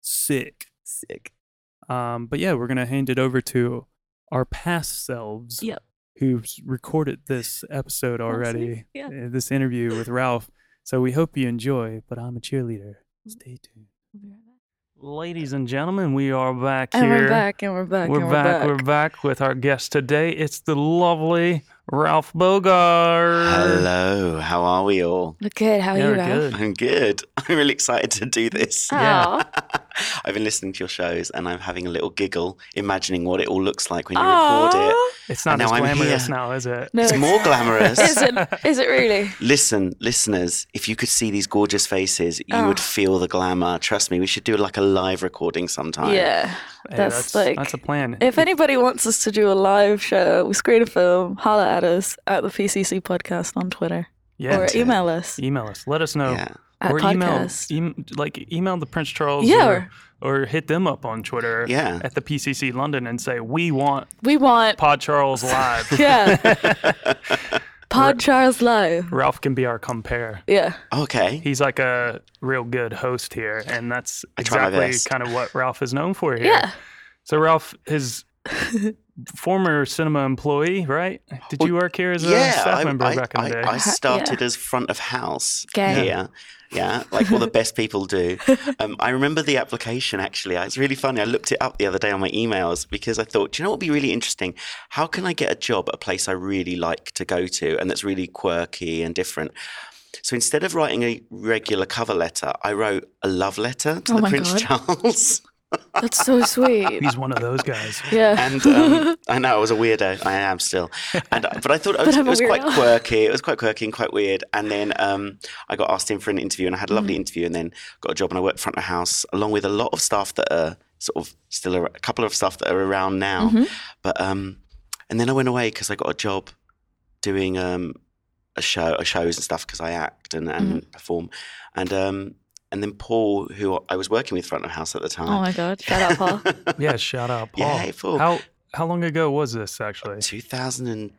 Sick. Sick. Um, but yeah, we're gonna hand it over to our past selves Yep. who's recorded this episode already, Yeah. uh, this interview with Ralph. So we hope you enjoy. But I'm a cheerleader. Stay tuned. Ladies and gentlemen, we are back And here. we're back, and we're back, We're and back. we're We're back with our guest today. It's the lovely Ralph Bogard. Hello, how are we all? Look good. How are Yeah, you, Ralph? good. I'm good. *laughs* I'm really excited to do this. Yeah. *laughs* I've been listening to your shows and I'm having a little giggle, imagining what it all looks like when you record it. It's not And as now I'm glamorous now, is it? No, It's more glamorous. *laughs* Is it? Is it really? Listen, listeners, if you could see these gorgeous faces, you ah. would Oh. feel the glamour. Trust me, we should do like a live recording sometime. Yeah. Hey, That's that's like- that's a plan. If anybody wants us to do a live show, we screen a film, holla at us at the PCC podcast on Twitter yeah, or email us email us. Let us know. Yeah. At or podcast. email, em- like email the Prince Charles, Yeah, or, or hit them up on Twitter, Yeah. at the PCC London, and say we want we want Pod Charles live. *laughs* yeah *laughs* Pod Charles live. Ralph can be our compare. Yeah. Okay. He's like a real good host here, and that's I exactly kind of what Ralph is known for here. Yeah. So Ralph is *laughs* former cinema employee, right? Did you work here as a yeah, staff I, member I, back in the I- day? I started as front of house Gang. here. Yeah, like all the best people do. *laughs* Um, I remember the application actually. It's really funny. I looked it up the other day on my emails because I thought, do you know what would be really interesting? How can I get a job at a place I really like to go to and that's really quirky and different? So instead of writing a regular cover letter, I wrote a love letter to Oh the Prince God. Charles. That's so sweet. He's one of those guys. Yeah. and um, I know I was a weirdo. I am still, and uh, but I thought it *laughs* was, it was quite quirky. It was quite quirky and quite weird. And then um, I got asked in for an interview, and I had a lovely interview, and then got a job, and I worked front of house along with a lot of staff that are sort of still ar- a couple of staff that are around now. But um, and then I went away because I got a job doing um, a show, a shows and stuff because I act and, and perform, and um, and then Paul, who I was working with front of house at the time. oh my god! Shout out, Paul. *laughs* Yeah, shout out Paul. Yeah, hey, Paul. How how long ago was this actually? 2006,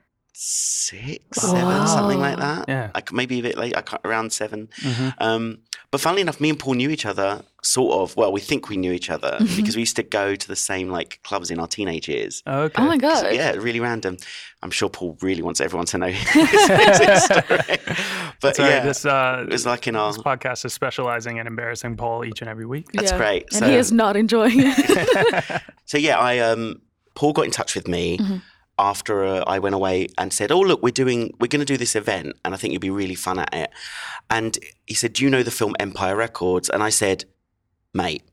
seven, something like that. Yeah. Like maybe a bit late, I can't, around 7 Mhm. Um, but funnily enough, me and Paul knew each other, sort of. Well, we think we knew each other *laughs* Mm-hmm. because we used to go to the same like clubs in our teenage years. Okay. Oh my god! Yeah, really random. I'm sure Paul really wants everyone to know *laughs* *laughs* his exit story. But Sorry, yeah, this uh, it was like in our. this podcast is specializing in embarrassing Paul each and every week. That's Yeah. great. And So- he is not enjoying it. So yeah, I um, Paul got in touch with me Mm-hmm. after uh, I went away and said, "Oh look, we're doing, we're going to do this event, and I think you'd be really fun at it." And he said, "Do you know the film Empire Records?" And I said, "Mate."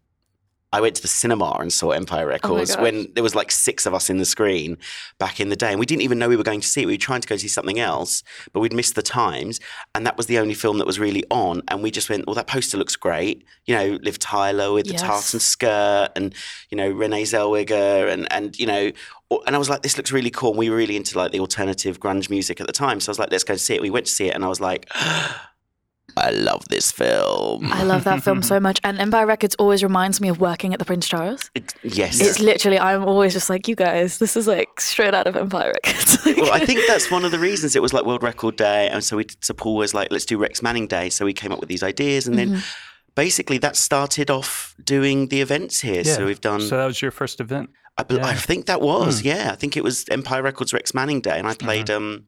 I went to the cinema and saw Empire oh Records gosh. when there was like six of us in the screen back in the day, and we didn't even know we were going to see it. We were trying to go see something else, but we'd missed the times, and that was the only film that was really on. And we just went, "Well, that poster looks great." You know, Liv Tyler with the Yes. tartan skirt, and you know Renee Zellweger, and and you know, and I was like, "This looks really cool." And we were really into like the alternative grunge music at the time, so I was like, "Let's go see it." We went to see it, and I was like. I love this film. I love that film so much, and Empire Records always reminds me of working at the Prince Charles. Yes. It's literally, I'm always just like, you guys, this is like straight out of Empire Records. *laughs* well, I think that's one of the reasons it was like World Record Day, and so we so Paul was like, let's do Rex Manning Day. So we came up with these ideas, and then mm-hmm. basically that started off doing the events here. So we've done. So that was your first event. I, bel I think that was hmm. yeah. I think it was Empire Records Rex Manning Day, and I played mm-hmm. um,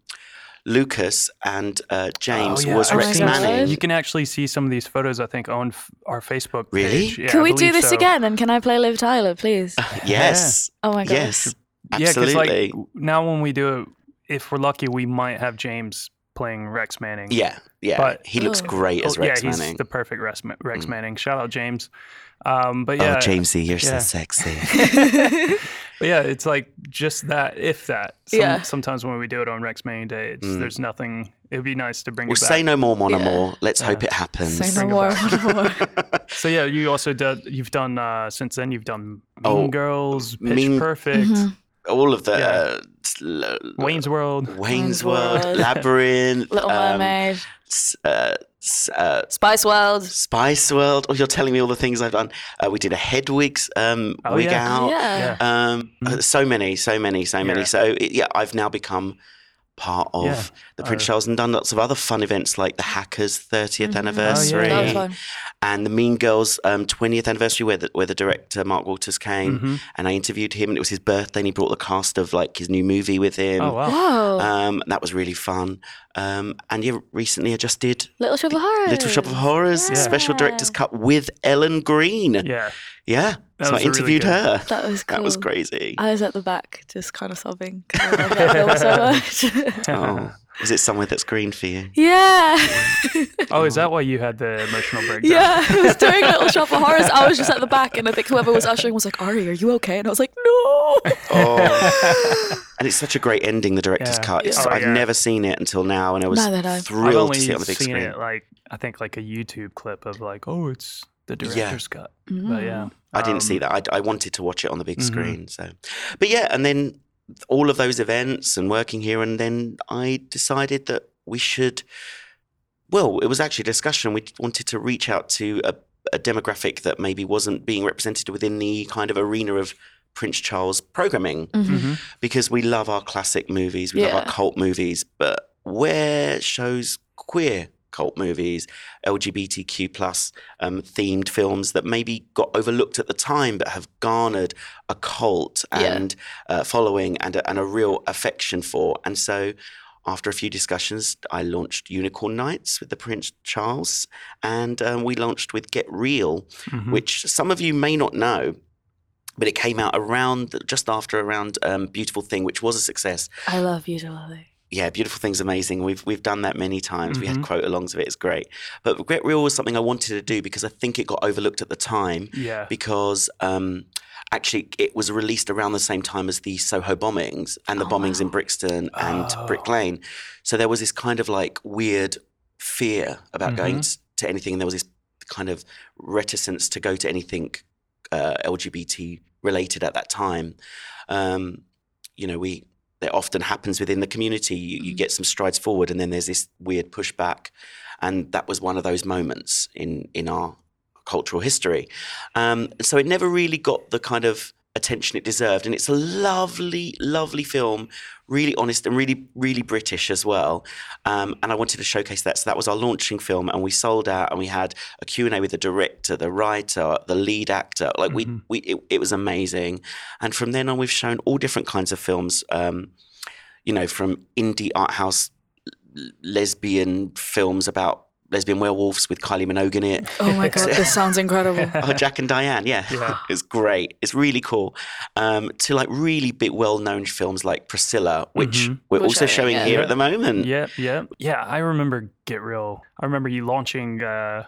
Lucas and uh, James Oh, yeah. was Oh Rex. Manning. You can actually see some of these photos. I think on f- our Facebook. Really? Page. Yeah, Can we do this so. again? And can I play Liv Tyler, please? *laughs* Yes, Oh my god. yes, Yeah, because absolutely. like now when we do it, if we're lucky, we might have James playing Rex Manning. yeah, yeah. But- he looks Oh. great as Oh, Rex yeah, he's Manning. the perfect Rex, Ma- Rex Manning. Shout out James. Um, but yeah, oh, Jamesy, you're yeah. so sexy. *laughs* *laughs* But yeah, it's like just that, if that. Some, Yeah. Sometimes when we do it on Rex Manning Day, it's, there's nothing. It would be nice to bring We'll it back. say no more, Mon Yeah. Amour. Let's hope it happens. Say no Bring more, back. no more. *laughs* So yeah, you also did. You've done uh, since then. You've done Mean Oh, Girls, Pitch Mean- Perfect, All of the Yeah. uh, Wayne's World. Wayne's Wayne's World, World. Labyrinth, *laughs* Little um, Mermaid, s- uh, s- uh, Spice World. Spice World. Oh, you're telling me all the things I've done. Uh, we did a Hedwig's um, Oh, wig yeah. out. Yeah. Um, uh, so many, so many, so many. Yeah. So it, yeah, I've now become part of Yeah. the Prince Charles and done lots of other fun events like the Hackers 30th anniversary That was fun. and the Mean Girls um, 20th anniversary where the, where the director Mark Waters came and I interviewed him and it was his birthday and he brought the cast of like his new movie with him. Oh wow. Um, that was really fun. Um, and yeah, recently I just did Little Shop of Horrors. Little Shop of Horrors special director's cut with Ellen Greene. Yeah. Yeah. That so I was really interviewed good. her. That was cool. That was crazy. I was at the back, just kind of sobbing. I love that film so much. *laughs* oh, was it somewhere that's green for you? yeah. Oh, is that why you had the emotional breakdown? yeah. I was doing Little Shop of Horrors. I was just at the back, and I think whoever was ushering was like, Ari, are you okay? And I was like, no. Oh. and it's such a great ending, the director's Yeah. cut. It's, Oh, I've yeah. never seen it until now, and I was Neither had I. I've thrilled I've to see it on the big seen screen. it like I think like a YouTube clip of like, oh, it's the director's cut. But yeah, I didn't see Um, that. I, I wanted to watch it on the big Mhm. screen. So, but yeah, and then all of those events and working here, and then I decided that we should. Well, it was actually a discussion. We wanted to reach out to a, a demographic that maybe wasn't being represented within the kind of arena of Prince Charles programming, mhm. because we love our classic movies, we love our cult movies, but where shows queer cult movies, LGBTQ plus um, themed films that maybe got overlooked at the time, but have garnered a cult Yeah. and uh, following and a, and a real affection for. And so, after a few discussions, I launched Unicorn Nights with the Prince Charles, and um, we launched with Get Real, Mhm. which some of you may not know. But it came out around just after around um, Beautiful Thing, which was a success. I love Beautiful Jalali. Yeah, beautiful things amazing. We've we've done that many times. We had Mhm. quote alongs of it. It's great. But Get Real was something I wanted to do because I think it got overlooked at the time Yeah. because um, actually it was released around the same time as the Soho bombings and the Oh, bombings in. Brixton and Oh. Brick Lane. So there was this kind of like weird fear about going Mhm. t- to anything, and there was this kind of reticence to go to anything uh, LGBT related at that time. Um, you know, we that often happens within the community. You, you Mm. get some strides forward, and then there's this weird pushback, and that was one of those moments in in our cultural history. Um, so it never really got the kind of attention it deserved, and it's a lovely, lovely film, really honest and really, really British as well. Um, and I wanted to showcase that. So that was our launching film, and we sold out, and we had a Q and A with the director, the writer, the lead actor. Like we, Mhm. we, it, it was amazing. And from then on, we've shown all different kinds of films. Um, you know, from indie art house lesbian films about lesbian werewolves with Kylie Minogue in it. Oh my god, this sounds incredible. *laughs* Oh, Jack and Diane, yeah, Yeah. *laughs* it's great. It's really cool. Um, to like really big, well-known films like Priscilla, which Mhm. we're We're also showing, showing yeah. here at the moment. Yeah, yeah, yeah. I remember Get Real. I remember you launching uh,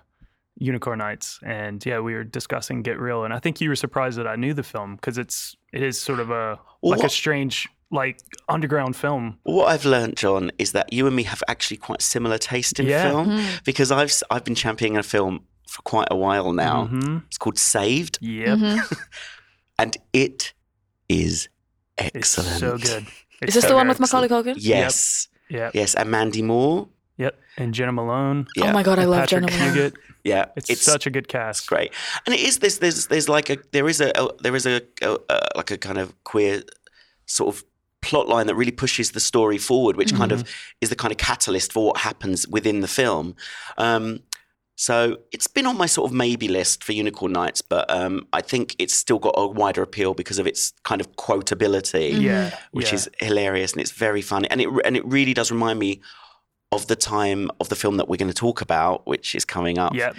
Unicorn Nights, and yeah, we were discussing Get Real, and I think you were surprised that I knew the film because it's it is sort of a Well, like a strange like underground film. What I've learned, John, is that you and me have actually quite similar taste in Yeah. film Mhm. because I've s- I've been championing a film for quite a while now. hmm It's called Saved, Yep, Mhm. *laughs* and it is it's excellent. so good. *laughs* Is this so the one with Macaulay Culkin? Yes, Yep, yes, and Mandy Moore. yep, and Jena Malone. Yeah. Oh my god, I love Patrick Jena Malone. Fugit. Yeah, It's, such a good cast. great and it is this there's there's like a there is a, a there is a, a, a like a kind of queer sort of plot line that really pushes the story forward which kind of is the kind of catalyst for what happens within the film. Um so it's been on my sort of maybe list for unicorn nights but um i think it's still got a wider appeal because of its kind of quotability Yeah, which yeah. is hilarious and it's very funny. And it and it really does remind me of the time of the film that we're going to talk about which is coming up. Yep.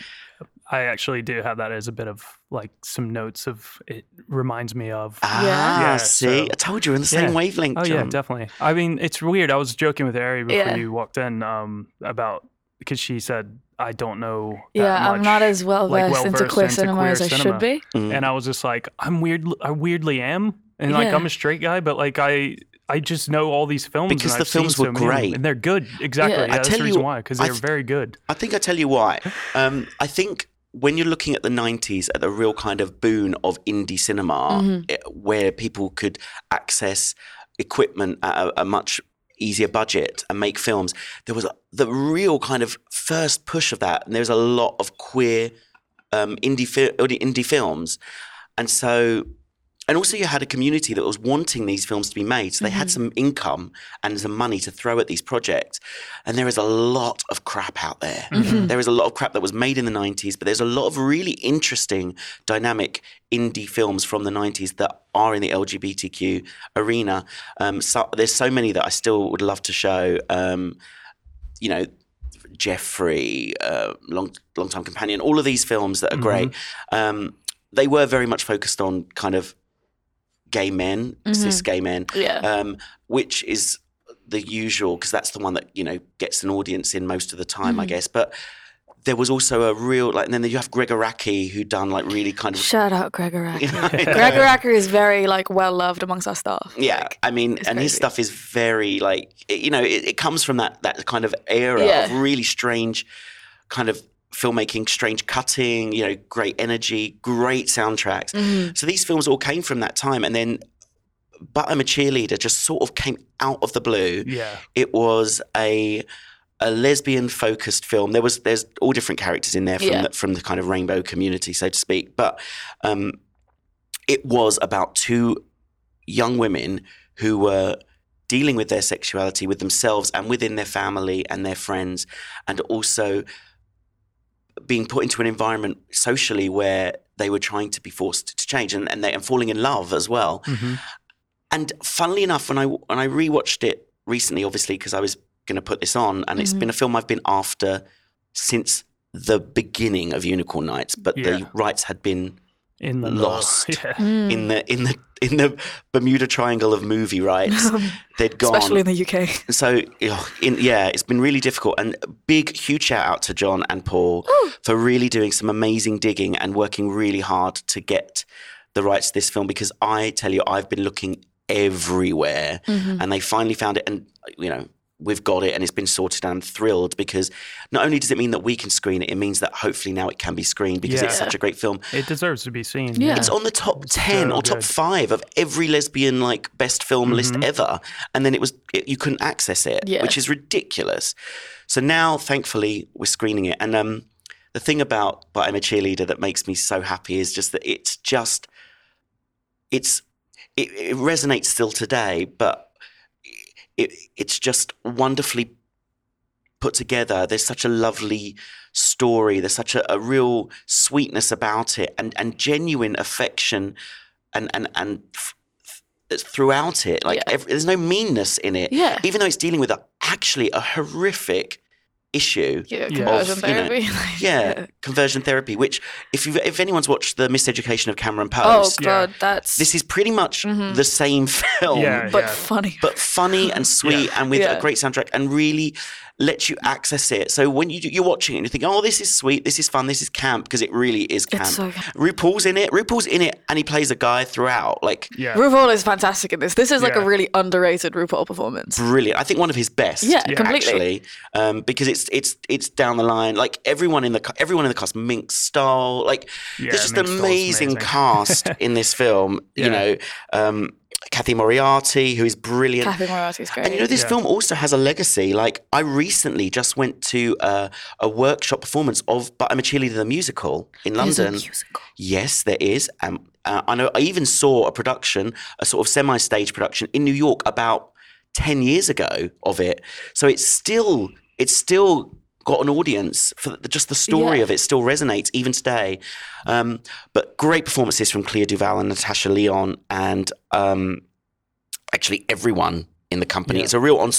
I actually do have that as a bit of like some notes of it reminds me of. Ah, Yeah, see, so- I told you we're on the same Yeah. wavelength. Oh yeah, definitely. I mean, it's weird. I was joking with Ari before Yeah. you walked in um, about because she said I don't know. that Yeah, I'm not as well like, versed into well-versed queer into cinema queer as I cinema. should be. Mm. and I was just like, I'm weird. I weirdly am, and like Yeah. I'm a straight guy, but like I. I just know all these films Because and the I've films so were many great. and they're good. Exactly. Yeah. Yeah, I that's tell the reason you, why because they're th- very good. I think I tell you why. Um, I think when you're looking at the 90s at the real kind of boon of indie cinema, Mhm. eh, where people could access equipment at a, a much easier budget and make films, there was a, the real kind of first push of that, and there was a lot of queer um, indie fi- indie films, and so. And also, you had a community that was wanting these films to be made. So they had some income and some money to throw at these projects. And there is a lot of crap out there. Mhm. There is a lot of crap that was made in the 90s, but there's a lot of really interesting, dynamic indie films from the 90s that are in the LGBTQ arena. Um, so, there's so many that I still would love to show. Um, you know, Jeffrey, uh, long long time companion, all of these films that are great. Um, they were very much focused on kind of gay men, cis gay men, Yeah. um, which is the usual because that's the one that you know gets an audience in most of the time, I Mhm. guess. But there was also a real like, and then you have Gregg Araki who done like really kind of Shout out Gregg Araki. You know, I know. Gregg Araki is very like well loved amongst our staff. Yeah, Like, I mean, and his stuff is very like it- you know it, it comes from that that kind of era Yeah. of really strange kind of filmmaking, strange cutting, you know, great energy, great soundtracks. Mhm. So these films all came from that time, and then. But I'm a cheerleader. Just sort of came out of the blue. Yeah. It was a a lesbian focused film. There was there's all different characters in there from Yeah. the, from the kind of rainbow community, so to speak. But um, it was about two young women who were dealing with their sexuality with themselves and within their family and their friends, and also being put into an environment socially where they were trying to be forced to change and and, they, and falling in love as well. hmm And funnily enough, when I when I rewatched it recently, obviously because I was going to put this on, and it's Mhm. been a film I've been after since the beginning of Unicorn Nights, but the rights had been in the lost *laughs* Yeah. Mm. in the in the in the Bermuda Triangle of movie rights. *laughs* They'd gone. Especially in the UK. So, in, yeah, it's been really difficult. And big, huge shout out to John and Paul for really doing some amazing digging and working really hard to get the rights to this film. Because I tell you, I've been looking everywhere, Mm-hmm. and they finally found it. And you know, we've got it, and it's been sorted. And I'm thrilled because not only does it mean that we can screen it, it means that hopefully now it can be screened because it's such a great film. It deserves to be seen. Yeah. It's on the top 10 so or top good. 5 of every lesbian like best film list ever and then it was it, you couldn't access it Yeah. which is ridiculous. So now thankfully we're screening it and um the thing about but I'm a cheerleader that makes me so happy is just that it's just it's it, it resonates still today but it, it's just wonderfully put together. There's such a lovely story. There's such a, a real sweetness about it, and and genuine affection, and and and f- throughout it. Like Yeah. ev there's no meanness in it. Yeah. Even though it's dealing with a, actually a horrific issue. Yeah, Yeah. conversion Of, you know, therapy. *laughs* Yeah, conversion therapy. Which, if you if anyone's watched the Miseducation of Cameron Oh Post, god, that's this is pretty much Mhm. the same *laughs* film Yeah, but yeah. funny. but funny and *laughs* sweet and with Yeah. a great soundtrack and really lets you access it. So when you do, you're watching it and you think, oh, this is sweet, this is fun, this is camp because it really is camp. It's so RuPaul's in it. RuPaul's in it, and he plays a guy throughout. Like Yeah. RuPaul is fantastic in this. This is like a really underrated RuPaul performance. brilliant. I think one of his best. Yeah, Yeah. completely. Actually, um, because it's it's it's down the line. Like everyone in the everyone in the cast, Mink Stole. Like Yeah, there's just Mink an amazing, amazing. cast *laughs* in this film. Yeah. You know, um, Cathy Moriarty, who is brilliant. Cathy Moriarty's great. And you know, this Yeah. film also has a legacy. Like, I recently just went to uh, a workshop performance of But I'm a Cheerleader, the musical in There's London. musical. Yes, there is. Um, uh, I know. I even saw a production, a sort of semi-stage production in New York about ten years ago of it. So it's still, it's still got an audience for the, just the story Yeah. of it still resonates even today. Um, but great performances from Clea DuVall and Natasha Lyonne, and um, actually everyone in the company. Yeah. It's a real on.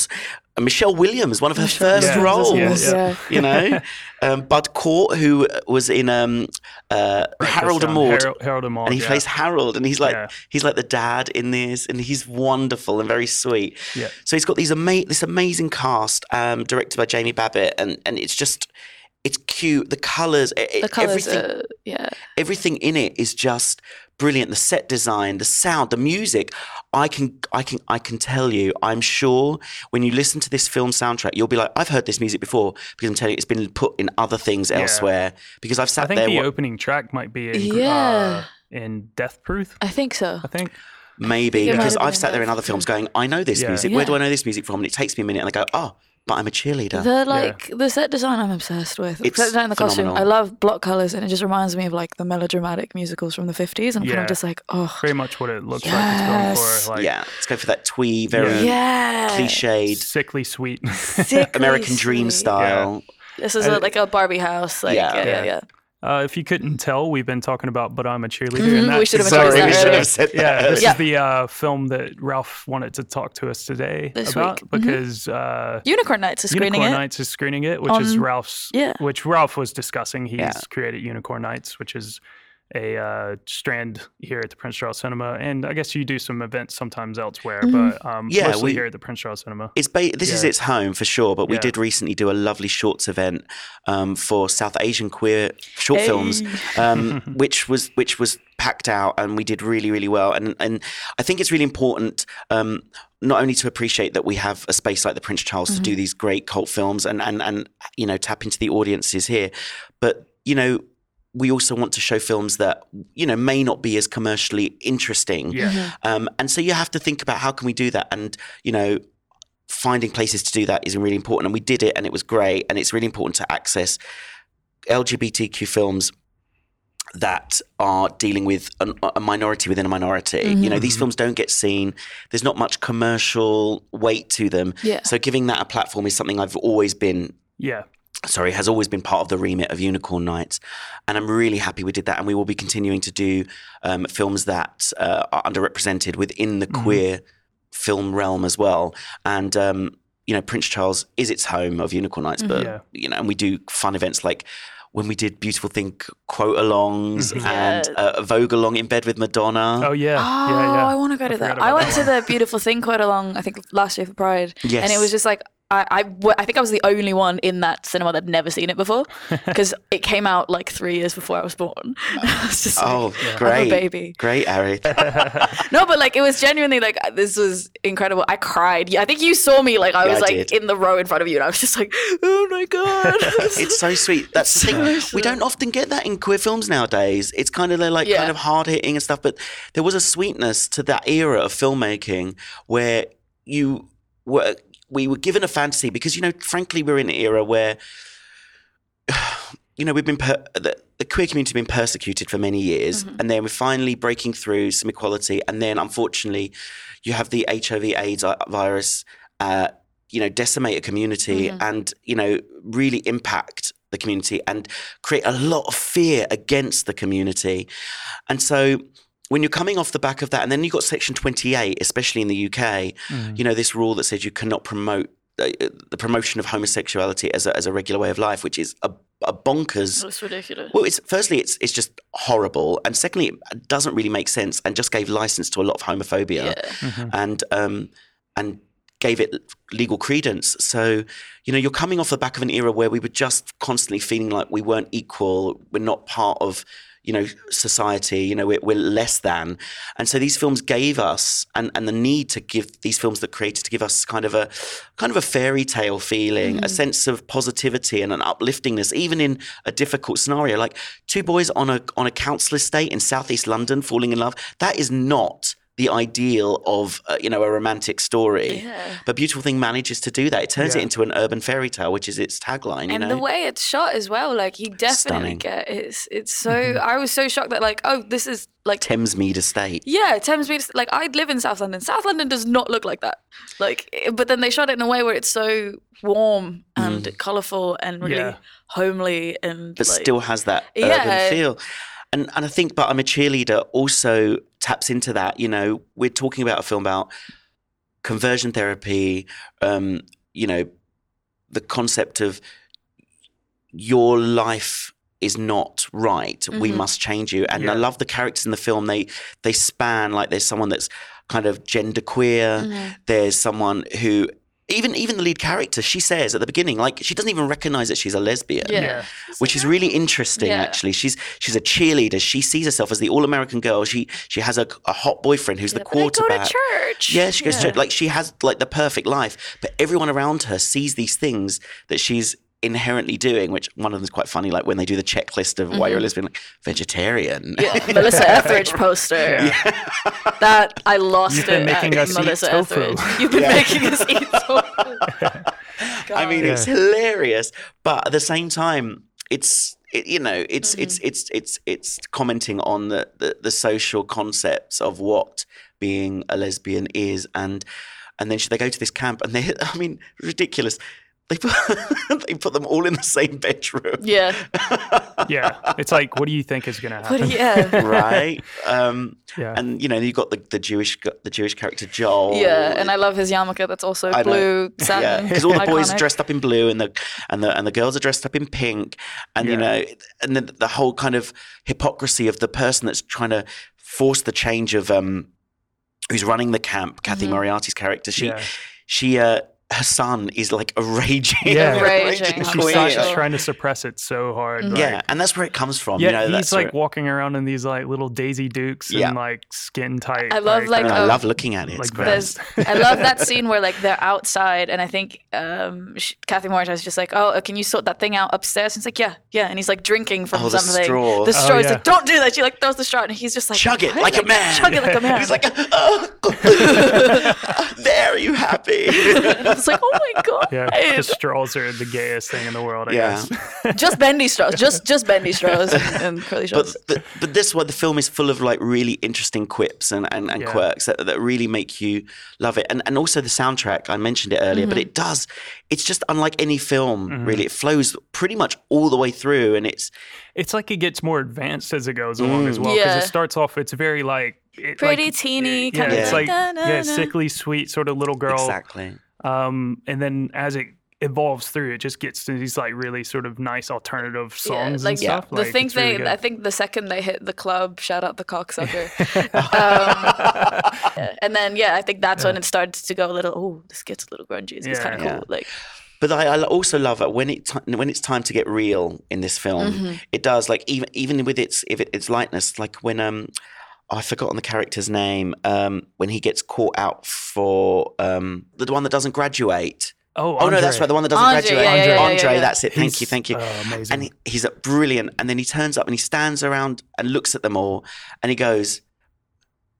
Uh, Michelle Williams, one of her Michelle first Yeah. roles. Yeah, yeah. You know, *laughs* um, Bud Cort, who was in um, uh, Harold and Maude, Harold, Harold and Maude. and he yeah. plays Harold, and he's like Yeah. he's like the dad in this, and he's wonderful and very sweet. Yeah. So he's got these ama- this amazing cast, um, directed by Jamie Babbitt, and and it's just it's cute. The colors, The colours everything, are yeah. everything in it is just brilliant. The set design, the sound, the music. I can, I can, I can tell you. I'm sure when you listen to this film soundtrack, you'll be like, I've heard this music before because I'm telling you, it's been put in other things Yeah. elsewhere. Because I've sat I think there. the wa- opening track might be in, Yeah. uh, in Death Proof. I think so. I think. Maybe it might because I've sat there in other films going, I know this Yeah. music. Where do I know this music from? And it takes me a minute, and I go, oh, but I'm a cheerleader. The like the set design I'm obsessed with. It's set design, the costume. I love block colors, and it just reminds me of like the melodramatic musicals from the 50s. And I'm kind of just like, oh, Very much what it looks like it's going for. Like yeah, let's go for that twee, very yeah, cliched sickly sweet. Sickly American Dream sweet. style. This is uh, I- a, like a Barbie house. Like Yeah. yeah, yeah, Yeah. yeah. Uh, if you couldn't tell, we've been talking about But I'm a Cheerleader. Mhm, and that we should have Sorry, talking we should have said Yeah, this Yeah. is the uh, film that Ralph wanted to talk to us today This about week. Mhm. because uh, Unicorn Nights is screening Unicorn it. Nights is screening it, which is Ralph's. yeah. Which Ralph was discussing. He's Yeah. created Unicorn Nights, which is a uh, strand here at the Prince Charles Cinema, and I guess you do some events sometimes elsewhere, Mhm. but um, Yeah, mostly we- here at the Prince Charles Cinema. It's ba- this is its home for sure, but we Yeah. did recently do a lovely shorts event um, for South Asian queer short films, um, *laughs* which was which was packed out, and we did really really well. And and I think it's really important. Um, not only to appreciate that we have a space like the Prince Charles to do these great cult films and, and and you know tap into the audiences here, but you know we also want to show films that you know may not be as commercially interesting. Yeah. Um, and so you have to think about how can we do that, and you know, finding places to do that is really important. And we did it, and it was great. And it's really important to access LGBTQ films that are dealing with an, a minority within a minority. You know, these films don't get seen. There's not much commercial weight to them. Yeah. So giving that a platform is something I've always been Yeah. Sorry, has always been part of the remit of Unicorn Nights. And I'm really happy we did that. And we will be continuing to do um, films that uh, are underrepresented within the queer film realm as well. And, um, you know, Prince Charles is its home of Unicorn Nights, but, Yeah. you know, and we do fun events like when we did beautiful thing quote alongs Mhm. and Yeah. uh, Vogue along in bed with Madonna. Oh yeah, Oh, yeah, yeah. I want to go to I that. I went that to the *laughs* Beautiful Thing quote along. I think last year for Pride. yes, And it was just like, I, I, w- I think I was the only one in that cinema that'd never seen it before *laughs* because it came out like three years before I was born. *laughs* I was just like, oh I'm a great, baby. great, Ari. *laughs* No, but like it was genuinely like uh, this was incredible. I cried. Yeah, I think you saw me like I Yeah, was I like did. in the row in front of you, and I was just like, oh my god. it's so sweet. That's the thing. We don't often get that in queer films nowadays. It's kind of like Yeah. kind of hard hitting and stuff, but there was a sweetness to that era of filmmaking where you were we were given a fantasy because you know, frankly, we're in an era where *sighs* you know we've been per- the, the queer community has been persecuted for many years, and then we're finally breaking through some equality, and then unfortunately, you have the HIV/AIDS virus. Uh, you know, decimate a community and, you know, really impact the community and create a lot of fear against the community. And so when you're coming off the back of that, and then you've got Section 28, especially in the UK, Mm. you know, this rule that says you cannot promote uh, the promotion of homosexuality as a, as a regular way of life, which is a, a bonkers. That's ridiculous. Well, it's firstly, it's it's just horrible, and secondly, it doesn't really make sense, and just gave license to a lot of homophobia Yeah. Mhm. and um, and gave it legal credence. So, you know, you're coming off the back of an era where we were just constantly feeling like we weren't equal, we're not part of, you know, society, you know, we're, we're less than. And so these films gave us, and, and the need to give these films that created to give us kind of a kind of a fairy tale feeling, a mm-hmm. sense of positivity and an upliftingness, even in a difficult scenario. Like two boys on a on a council estate in southeast London falling in love. That is not the ideal of uh, you know a romantic story. Yeah. But Beautiful Thing manages to do that. It turns it into an urban fairy tale, which is its tagline. You and know, the way it's shot as well, like you definitely Stunning. get it's it's so I was so shocked that like oh this is like Thamesmead Estate. yeah Thames Beach like I live in South London. South London does not look like that. Like eh, but then they shot it in a way where it's so warm and colourful and really Yeah. homely and but like, still has that urban Yeah. feel. And and I think But I'm a Cheerleader also taps into that. You know, we're talking about a film about conversion therapy, um, you know, the concept of your life is not right. We Mhm. must change you. And I love the characters in the film. They they span like there's someone that's kind of gender queer. Mhm. There's someone who even even the lead character, she says at the beginning, like she doesn't even recognize that she's a lesbian Yeah. Yeah. which is really interesting Yeah. actually she's she's a cheerleader she sees herself as the all-american girl she she has a, a hot boyfriend who's Yeah, the but I go to quarterback church. yeah she goes Yeah. to like she has like the perfect life but everyone around her sees these things that she's inherently doing which one of them is quite funny like when they do the checklist of why you're a lesbian like vegetarian Mm-hmm. Yeah, *laughs* Melissa Etheridge poster. That I lost You've been it making at us eat Melissa tofu. Etheridge. *laughs* You've been making us eat *laughs* tofu. I mean, Yeah. it's hilarious, but at the same time, it's it, you know, it's Mm-hmm. it's it's it's it's commenting on the, the the social concepts of what being a lesbian is, and and then should they go to this camp, and they, I mean, ridiculous. They put *laughs* they put them all in the same bedroom, Yeah, *laughs* Yeah. It's like, what do you think is gonna but happen? yeah, *laughs* right? Um, Yeah. and you know, you got the, the Jewish the Jewish character Joel, yeah. And I love his yarmulke. That's also I know. blue Yeah, because all the boys are dressed up in blue, and the and the and the girls are dressed up in pink, and you know, and then the whole kind of hypocrisy of the person that's trying to force the change of um, who's running the camp, Cathy Mhm. Moriarty's character. She yeah. she uh, her son is like a raging, Yeah. *laughs* Raging She's, queen. trying- she's trying to suppress it so hard. Mhm. like- Yeah, and that's where it comes from. Yeah, you know, he's like where- walking around in these like little Daisy Dukes Yeah. and like skin tight. I love, like, and I um, love looking at it. Like I love that scene where like they're outside, and I think um, sh- Kathy Morris is just like, "Oh, uh, can you sort that thing out upstairs?" And it's like, "Yeah, yeah," and he's like drinking from Oh, the something. straw. The Oh, straw. He's yeah. like, "Don't do that." She like throws the straw, and he's just like, Chug it "What?" like a man. Chug it like a *laughs* man. He's like, oh, *laughs* there, are you happy? It's like, oh my *laughs* god. Yeah, because straws are the gayest thing in the world. I Yeah. guess. *laughs* just bendy straws, *laughs* just just bendy straws and, and curly but, straws. but but this one, the film is full of like really interesting quips and, and, and Yeah. quirks that, that really make you love it. And and also the soundtrack, I mentioned it earlier, Mm-hmm. but it does. It's just unlike any film, Mhm. really. It flows pretty much all the way through, and it's It's like it gets more advanced as it goes along Mm. as well. Because Yeah. it starts off, it's very like it, Pretty like, teeny, Yeah, kind of it's like, like na, na, yeah, sickly sweet sort of little girl. exactly Um, and then as it evolves through. It just gets to these like really sort of nice alternative songs like and stuff. the Like, thing it's really they, good. I think the second they hit the club, shout out the cocksucker. *laughs* um, and then yeah, I think that's when it starts to go a little. Oh, this gets a little grungy. It's Yeah. kind of Yeah. cool. Like But I, I also love it when it ti- when it's time to get real in this film. Mm-hmm. It does like even even with its if it, its lightness, like when um I've forgotten the character's name um when he gets caught out for um the one that doesn't graduate. oh, Oh no, that's right, the one that doesn't Andre, graduate. yeah, yeah, yeah, yeah, Andre, yeah. that's it. Thank you, thank you. uh, amazing. and he, he's brilliant. And then he turns up and he stands around and looks at them all, and he goes,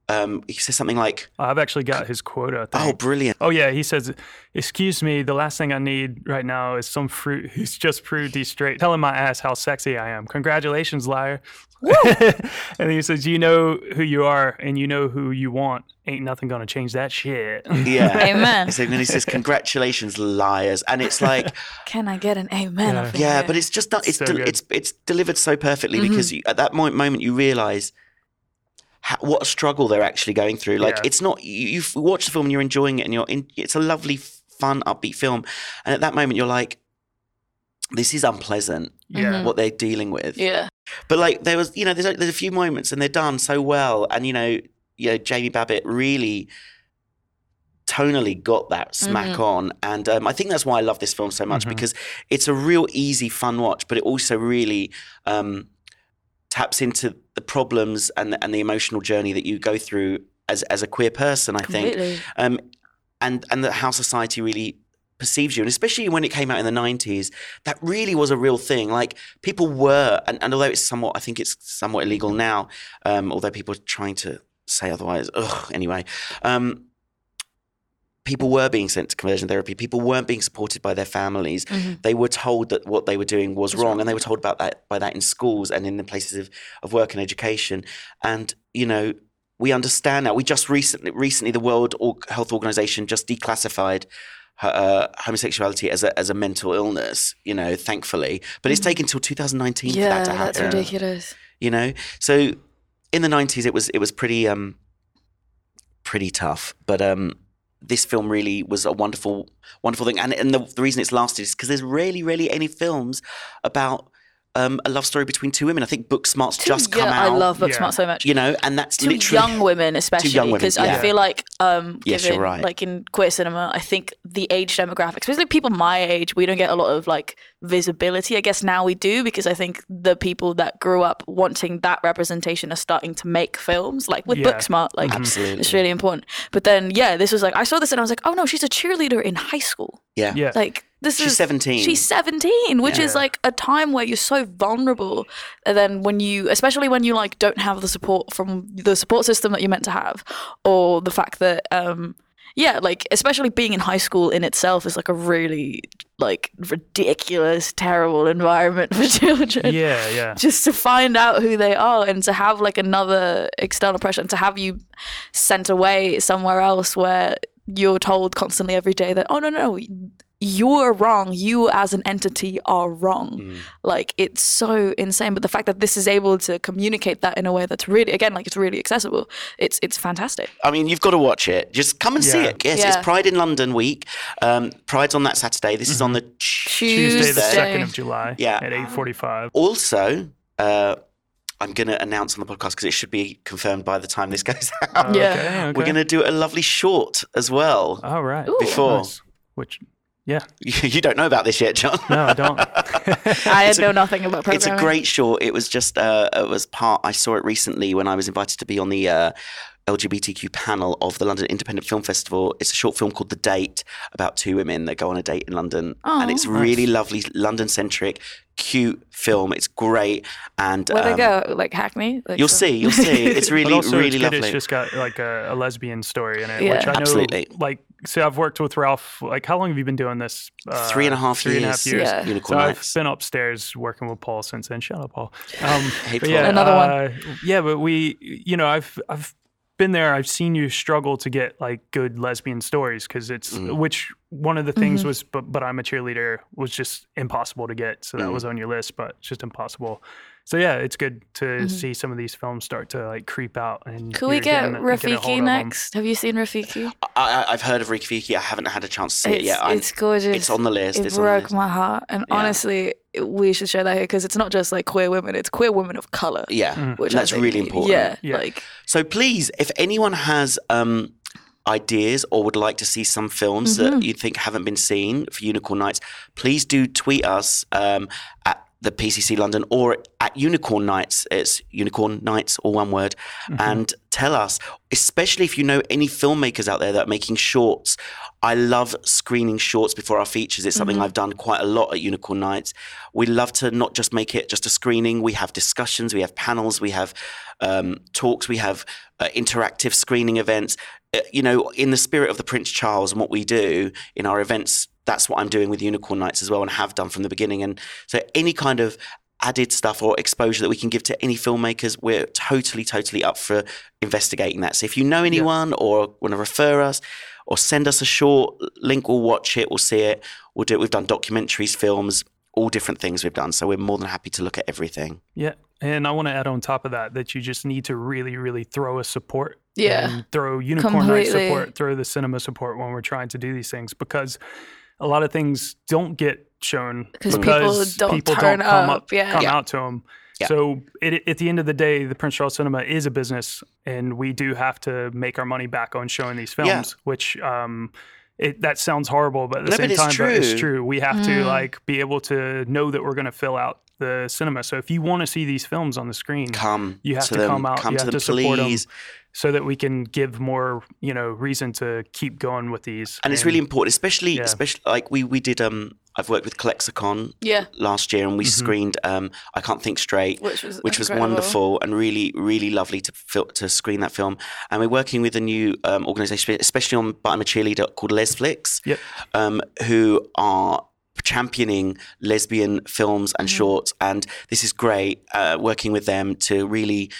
um, he says something like, I've actually got his quota. I "Oh, brilliant." Oh yeah, he says, "Excuse me, the last thing I need right now is some fruit *laughs* who's just proved he's straight, telling my ass how sexy I am. Congratulations, liar." *laughs* and he says, "You know who you are, and you know who you want. Ain't nothing gonna change that shit." Yeah. *laughs* Amen. So then he says, "Congratulations, liars," and it's like, *laughs* Can I get an amen? Yeah. yeah, but it's just not. It's So del- it's it's delivered so perfectly mm-hmm. because you, at that mo- moment you realize. How, what a struggle they're actually going through. Like Yeah. it's not you, you watch the film and you're enjoying it and you're in. It's a lovely, fun, upbeat film, and at that moment you're like, "This is unpleasant." yeah, mm-hmm. What they're dealing with. yeah, But like there was, you know, there's a, there's a few moments and they're done so well, and you know, you know, Jamie Babbitt really tonally got that smack on, and um, I think that's why I love this film so much Mhm. because it's a real easy, fun watch, but it also really um, taps into the problems and the, and the emotional journey that you go through as as a queer person. I think, um, and and that how society really perceives you, and especially when it came out in the nineties, that really was a real thing. Like people were, and, and although it's somewhat, I think it's somewhat illegal now, um, although people are trying to say otherwise. Ugh, anyway, um, people were being sent to conversion therapy. People weren't being supported by their families. Mhm. They were told that what they were doing was wrong, wrong. and they were told about that by that in schools and in the places of, of work and education. And you know, we understand now. We just recently, recently, the World Health Organization just declassified uh, homosexuality as a as a mental illness. You know, thankfully, but it's taken till 2019 for Mm-hmm. That to happen. that's ridiculous. You know, so in the 90s, it was it was pretty um pretty tough, but um. This film really was a wonderful, wonderful thing, and and the, the reason it's lasted is because there's really, really any films about um, a love story between two women. I think Booksmart's just come yeah, out. I love Yeah. Booksmart so much. you know, and that's to literally young women especially because yeah. I feel like um Yes, given, you're right. like in queer cinema I think the age demographics, especially people my age we don't get a lot of like visibility I guess now we do because I think the people that grew up wanting that representation are starting to make films like with Yeah. Booksmart like Absolutely. it's really important but then yeah this was like I saw this and I was like oh no she's a cheerleader in high school yeah. yeah. like this She's is 17. She's 17, which is like a time where you're so vulnerable. And then when you especially when you like don't have the support from the support system that you're meant to have or the fact that um yeah, like especially being in high school in itself is like a really like ridiculous, terrible environment for *laughs* children yeah, yeah. just to find out who they are and to have like another external pressure and to have you sent away somewhere else where you're told constantly every day that oh no no no you're wrong you as an entity are wrong Mm. like it's so insane but the fact that this is able to communicate that in a way that's really again like it's really accessible it's it's fantastic I mean, you've got to watch it. Just come and see it. Yes, Yeah. it's Pride in London week. Um, Pride's on that Saturday. This is on the Tuesday, the second of July. Yeah. at eight forty-five. Also, uh, I'm going to announce on the podcast because it should be confirmed by the time this goes *laughs* out. Yeah. Okay, okay. We're going to do a lovely short as well. All right. Ooh. Before. Nice. Which, yeah. *laughs* You don't know about this yet, John. No, I don't. *laughs* i It's a- know nothing about It's a great short. It was just uh, it was part. I saw it recently when I was invited to be on the uh, LGBTQ panel of the London Independent Film Festival. It's a short film called The Date about two women that go on a date in London, and it's really lovely, London centric, cute film. It's great, and where they um, go like hackney like You'll so- see, you'll see. *laughs* It's but really, also really it's lovely. It's just got like a, a lesbian story in it, Yeah. which I know. Absolutely. Like, so I've worked with Ralph. Like, how long have you been doing this? Uh, Three and a half three and a half years. years. Yeah. So Unicorn I've been upstairs working with Paul since then. Shout out, Paul. Um, *laughs* Hey, Paul. yeah, Another one. uh, Yeah, but we, you know, I've I've been there. I've seen you struggle to get like good lesbian stories because it's Mm. which one of the things Mhm. was, but but I'm a cheerleader was just impossible to get. So that Mm. was on your list, but it's just impossible. So yeah, it's good to Mhm. see some of these films start to like creep out. And Could we get getting- getting a hold Rafiki of 'em. next? Have you seen Rafiki? I, I, I've heard of Rafiki. I haven't had a chance to see it yet. I- it's gorgeous. it's on the list. It it's broke list. my heart, and Yeah. honestly, we should share that here because it's not just like queer women; it's queer women of color. Yeah, Mm. which that's think- really important. Yeah, Yeah. like So please, if anyone has um, ideas or would like to see some films Mhm. that you think haven't been seen for Unicorn Nights, please do tweet us um, at the PCC London or at Unicorn Nights. It's Unicorn Nights, all one word, Mhm. and tell us, especially if you know any filmmakers out there that are making shorts. I love screening shorts before our features. It's something Mhm. I've done quite a lot at Unicorn Nights. We love to not just make it just a screening. We have discussions, we have panels, we have um, talks, we have uh, interactive screening events. Uh, you know, in the spirit of the Prince Charles and what we do in our events, that's what I'm doing with Unicorn Nights as well, and have done from the beginning. And so, any kind of added stuff or exposure that we can give to any filmmakers, we're totally, totally up for investigating that. So, if you know anyone or want to refer us or send us a short link, we'll watch it, we'll see it, we'll do it. We've done documentaries, films, all different things we've done. So, we're more than happy to look at everything. Yeah. And I want to add on top of that that you just need to really, really throw us support. Yeah. And throw Unicorn Night support, throw the cinema support when we're trying to do these things because a lot of things don't get shown because people don't people turn don't come up, yeah. come Yeah. out to them. Yeah. So it, at the end of the day, the Prince Charles Cinema is a business, and we do have to make our money back on showing these films. Yeah. Which um, it, that sounds horrible, but at the No, same but it's time, but it's true. true. We have Mm. to like be able to know that we're going to fill out the cinema. So if you want to see these films on the screen, Come You have to to them, come out, Come you to have them, to support 'em. please. so that we can give more, you know, reason to keep going with these. and it's really important, especially Yeah. especially like we we did. Um, I've worked with Colexicon yeah, last year, and we Mhm. screened. Um, I can't think straight. which was Which was wonderful and really, really lovely to fil- to screen that film. And we're working with a new um, organisation, especially on "But I'm a Cheerleader" called Lesflix, Yep. um, who are championing lesbian films and Mhm. shorts. And this is great uh, working with them to really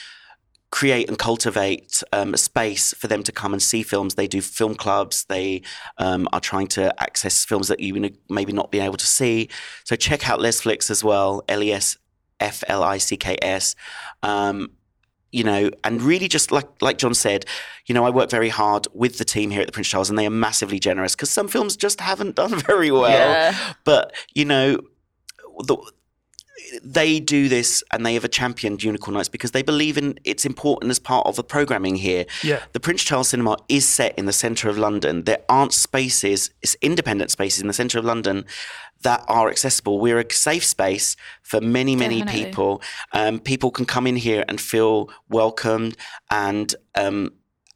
create and cultivate um, a space for them to come and see films. They do film clubs. They um, are trying to access films that you maybe not been able to see. So check out Lesflix as well. L E S F L I C K S. Um, you know, and really just like like John said, you know, I work very hard with the team here at the Prince Charles, and they are massively generous because some films just haven't done *laughs* very well. yeah, But you know, the, they do this and they have a championed Unicorn Nights because they believe in it's important as part of the programming here. Yeah. The Prince Charles Cinema is set in the centre of London. There aren't spaces, it's independent spaces in the centre of London that are accessible. We're a safe space for many, many Definitely. people. Um, people can come in here and feel welcomed and um,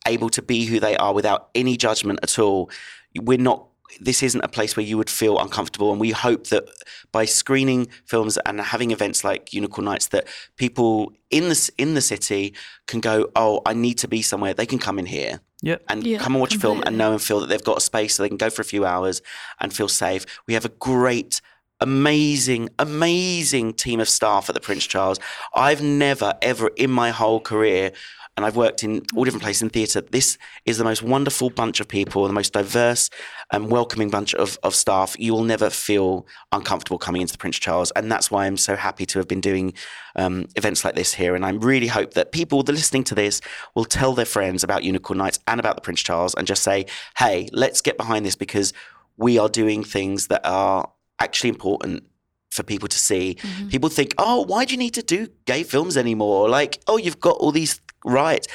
able to be who they are without any judgment at all. We're not. This isn't a place where you would feel uncomfortable, and we hope that by screening films and having events like Unicorn Nights, that people in the in the city can go, "Oh, I need to be somewhere." They can come in here Yep. and Yeah, come and watch a film and know and feel that they've got a space so they can go for a few hours and feel safe. We have a great, amazing, amazing team of staff at the Prince Charles. I've never, ever in my whole career, and I've worked in all different places in theatre, this is the most wonderful bunch of people, the most diverse and welcoming bunch of, of staff. You will never feel uncomfortable coming into the Prince Charles. And that's why I'm so happy to have been doing um, events like this here. And I really hope that people that are listening to this will tell their friends about Unicorn Nights and about the Prince Charles and just say, hey, let's get behind this because we are doing things that are actually important for people to see. Mhm. People think, oh, why do you need to do gay films anymore? Like, oh, you've got all these rights.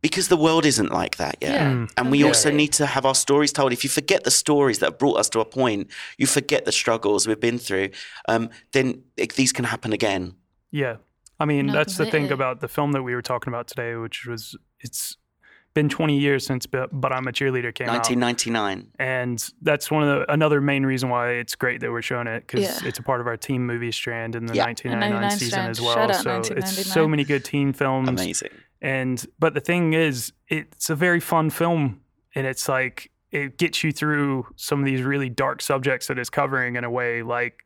Because the world isn't like that yet. Yeah. Mm. And we Yeah. also need to have our stories told. If you forget the stories that have brought us to a point, you forget the struggles we've been through, um, then it, these can happen again. Yeah. I mean, No, that's the thing about the film that we were talking about today, which was it's been 20 years since But, but I'm a Cheerleader came out. 1999. And that's one of the another main reason why it's great that we're showing it because Yeah. it's a part of our team movie strand in the Yeah. 1999 season strand. as well. Shout out so it's so many good teen films. Amazing. And but the thing is, it's a very fun film, and it's like it gets you through some of these really dark subjects that it's covering in a way like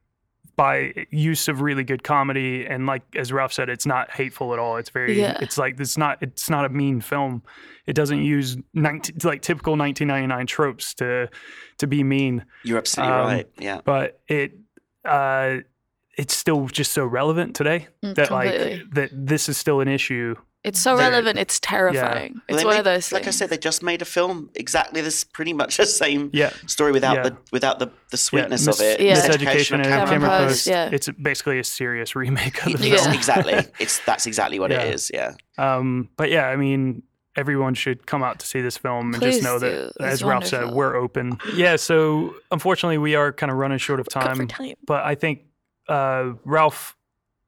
by use of really good comedy and like as Ralph said, it's not hateful at all. It's very Yeah. it's like it's not it's not a mean film. It doesn't use 19, like typical 1999 tropes to to be mean, You're absolutely Um, right. Yeah. but it uh it's still just so relevant today Mm, that completely. like that this is still an issue. It's so They're- relevant. It's terrifying. Well, It's one made- of those. Like I said, they just made a film exactly this, pretty much the same Yeah. story without Yeah. the without the, the sweetness Mis- of it. Yeah. Miseducation and Cameron Cameron Cameron Post, Post. yeah. It's basically a serious remake of the Yes, film. exactly. *laughs* It's that's exactly what Yeah. it is. Yeah. Um, but yeah, I mean, everyone should come out to see this film and Please just know do. that, It's as Ralph said, we're open. Yeah. So unfortunately, we are kind of running short of time. time. But I think uh, Ralph,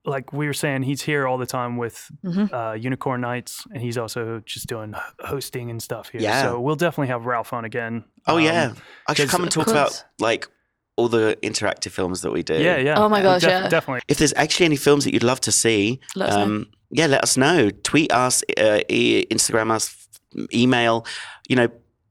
like we were saying, he's here all the time with Mhm. uh, Unicorn Nights, and he's also just doing hosting and stuff here. Yeah. So we'll definitely have Ralph on again. Oh Um, yeah. I should come and talk about like all the interactive films that we do. Yeah. Yeah. Oh my gosh, Def- yeah. Definitely. If there's actually any films that you'd love to see, Let us know. um, yeah, let us know. Tweet us, uh, e- Instagram us, email. You know,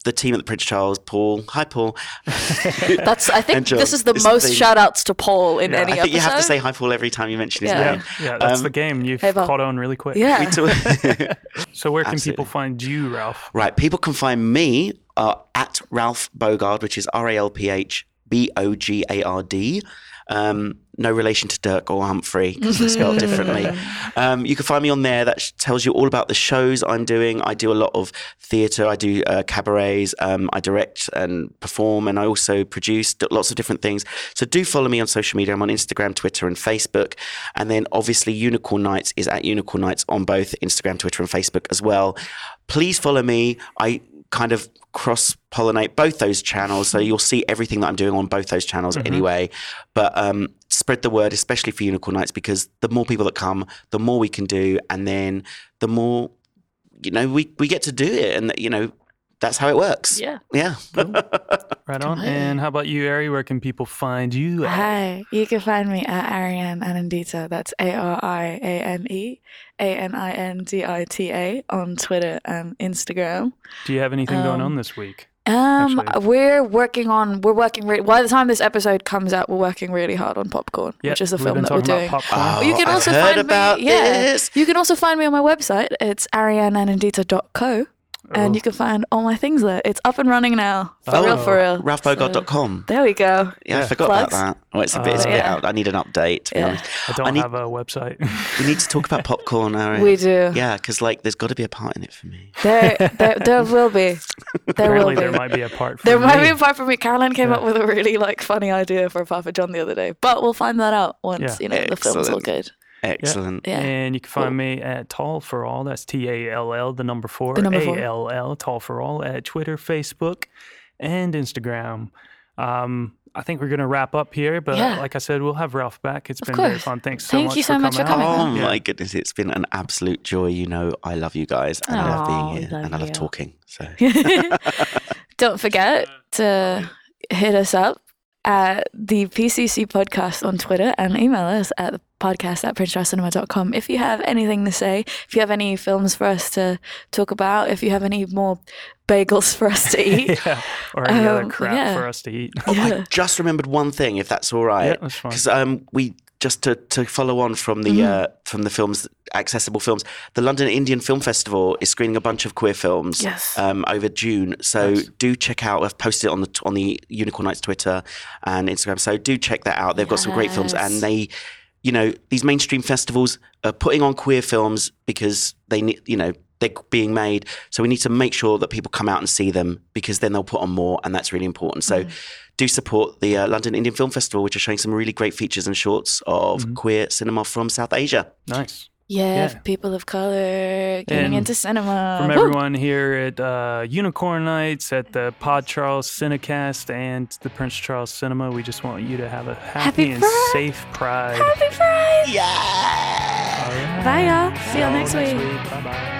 the team at the Prince Charles, Paul. Hi, Paul. *laughs* That's. I think this is the It's most the- shout outs to Paul in Yeah. any I think you have to say hi, Paul, every time you mention his Yeah. name. Yeah. Yeah. That's Um, the game. You've Hey, caught on really quick. Yeah. We talk- *laughs* So where can Absolutely. people find you, Ralph? Right. People can find me uh, at Ralph Bogard, which is R A L P H B O G A R D. Um, no relation to Dirk or Humphrey because they're spelled differently. *laughs* Um, you can find me on there. That sh- tells you all about the shows I'm doing. I do a lot of theatre. I do uh, cabarets. Um, I direct and perform, and I also produce d- lots of different things. So do follow me on social media. I'm on Instagram, Twitter, and Facebook. And then obviously Unicorn Nights is at Unicorn Nights on both Instagram, Twitter, and Facebook as well. Please follow me. I kind of cross pollinate both those channels. So you'll see everything that I'm doing on both those channels anyway. But um, spread the word, especially for Unicorn Nights, because the more people that come, the more we can do. And then the more, you know, we, we get to do it. And, you know, that's how it works. Yeah. Yeah. *laughs* Right on. And how about you, Ari? Where can people find you? at? Hi, you can find me at Ariane Anindita. That's A R I A N E A N I N D I T A on Twitter and Instagram. Do you have anything going Um, on this week? Um, Actually- we're working on. We're working. Re- by the time this episode comes out, we're working really hard on Popcorn, Yep, which is the film that we're doing. Oh, you can I've also heard find about me. Yeah, you can also find me on my website. It's arianeanindita.co, and Oh. you can find all my things there. It's up and running now. For Oh. real, for real. RalphBogard.com. There we go. Yeah, I forgot Plugs. about that. Oh, it's a bit, it's a bit yeah. out. I need an update, to Yeah. honest. I don't need- have a website. We need to talk about *laughs* popcorn, Ari. We do. Yeah, because like there's got to be a part in it for me. There, there, there will be. There will Apparently, be. there might be a part. For There might be me. a part for me. Caroline came Yeah. up with a really like funny idea for a Papa John the other day, but we'll find that out once Yeah. you know the film's all good. Excellent. Yeah. And you can find Cool. me at Tall for All. That's T A L L, the number four. The number four. A L L, Tall for All, at Twitter, Facebook, and Instagram. Um, I think we're going to wrap up here, but Yeah. like I said, we'll have Ralph back. It's Of been very fun. Thanks so Thank much you so much for out. coming. Oh Yeah. my goodness, it's been an absolute joy. You know, I love you guys and I love being here love and I love you. talking. So *laughs* Don't forget to hit us up at the PCC podcast on Twitter and email us at the podcast at princecharlescinema.com if you have anything to say, if you have any films for us to talk about, if you have any more bagels for us to *laughs* eat. yeah. Or any other Um, crap yeah. for us to eat. Oh, Yeah. I just remembered one thing, if that's all right. Yeah, that's fine. Because um, we just to, to follow on from the Mm-hmm. uh, from the films accessible films, the London Indian Film Festival is screening a bunch of queer films Yes. um, over June. So Nice. do check out. I've posted it on the on the Unicorn Nights Twitter and Instagram. So do check that out. They've got some great films, and they, you know, these mainstream festivals are putting on queer films because they need, you know. They're being made, so we need to make sure that people come out and see them because then they'll put on more, and that's really important. So, Mm-hmm. do support the uh, London Indian Film Festival, which are showing some really great features and shorts of Mm-hmm. queer cinema from South Asia. Nice. Yeah, Yeah. people of color getting And into cinema. From Woo! everyone here at uh, Unicorn Nights, at the Pod Charles Cinecast, and the Prince Charles Cinema, we just want you to have a happy, Happy and Pride. safe Pride. Happy Pride! Yeah. All right. Bye, y'all. See y'all See next week. Bye bye.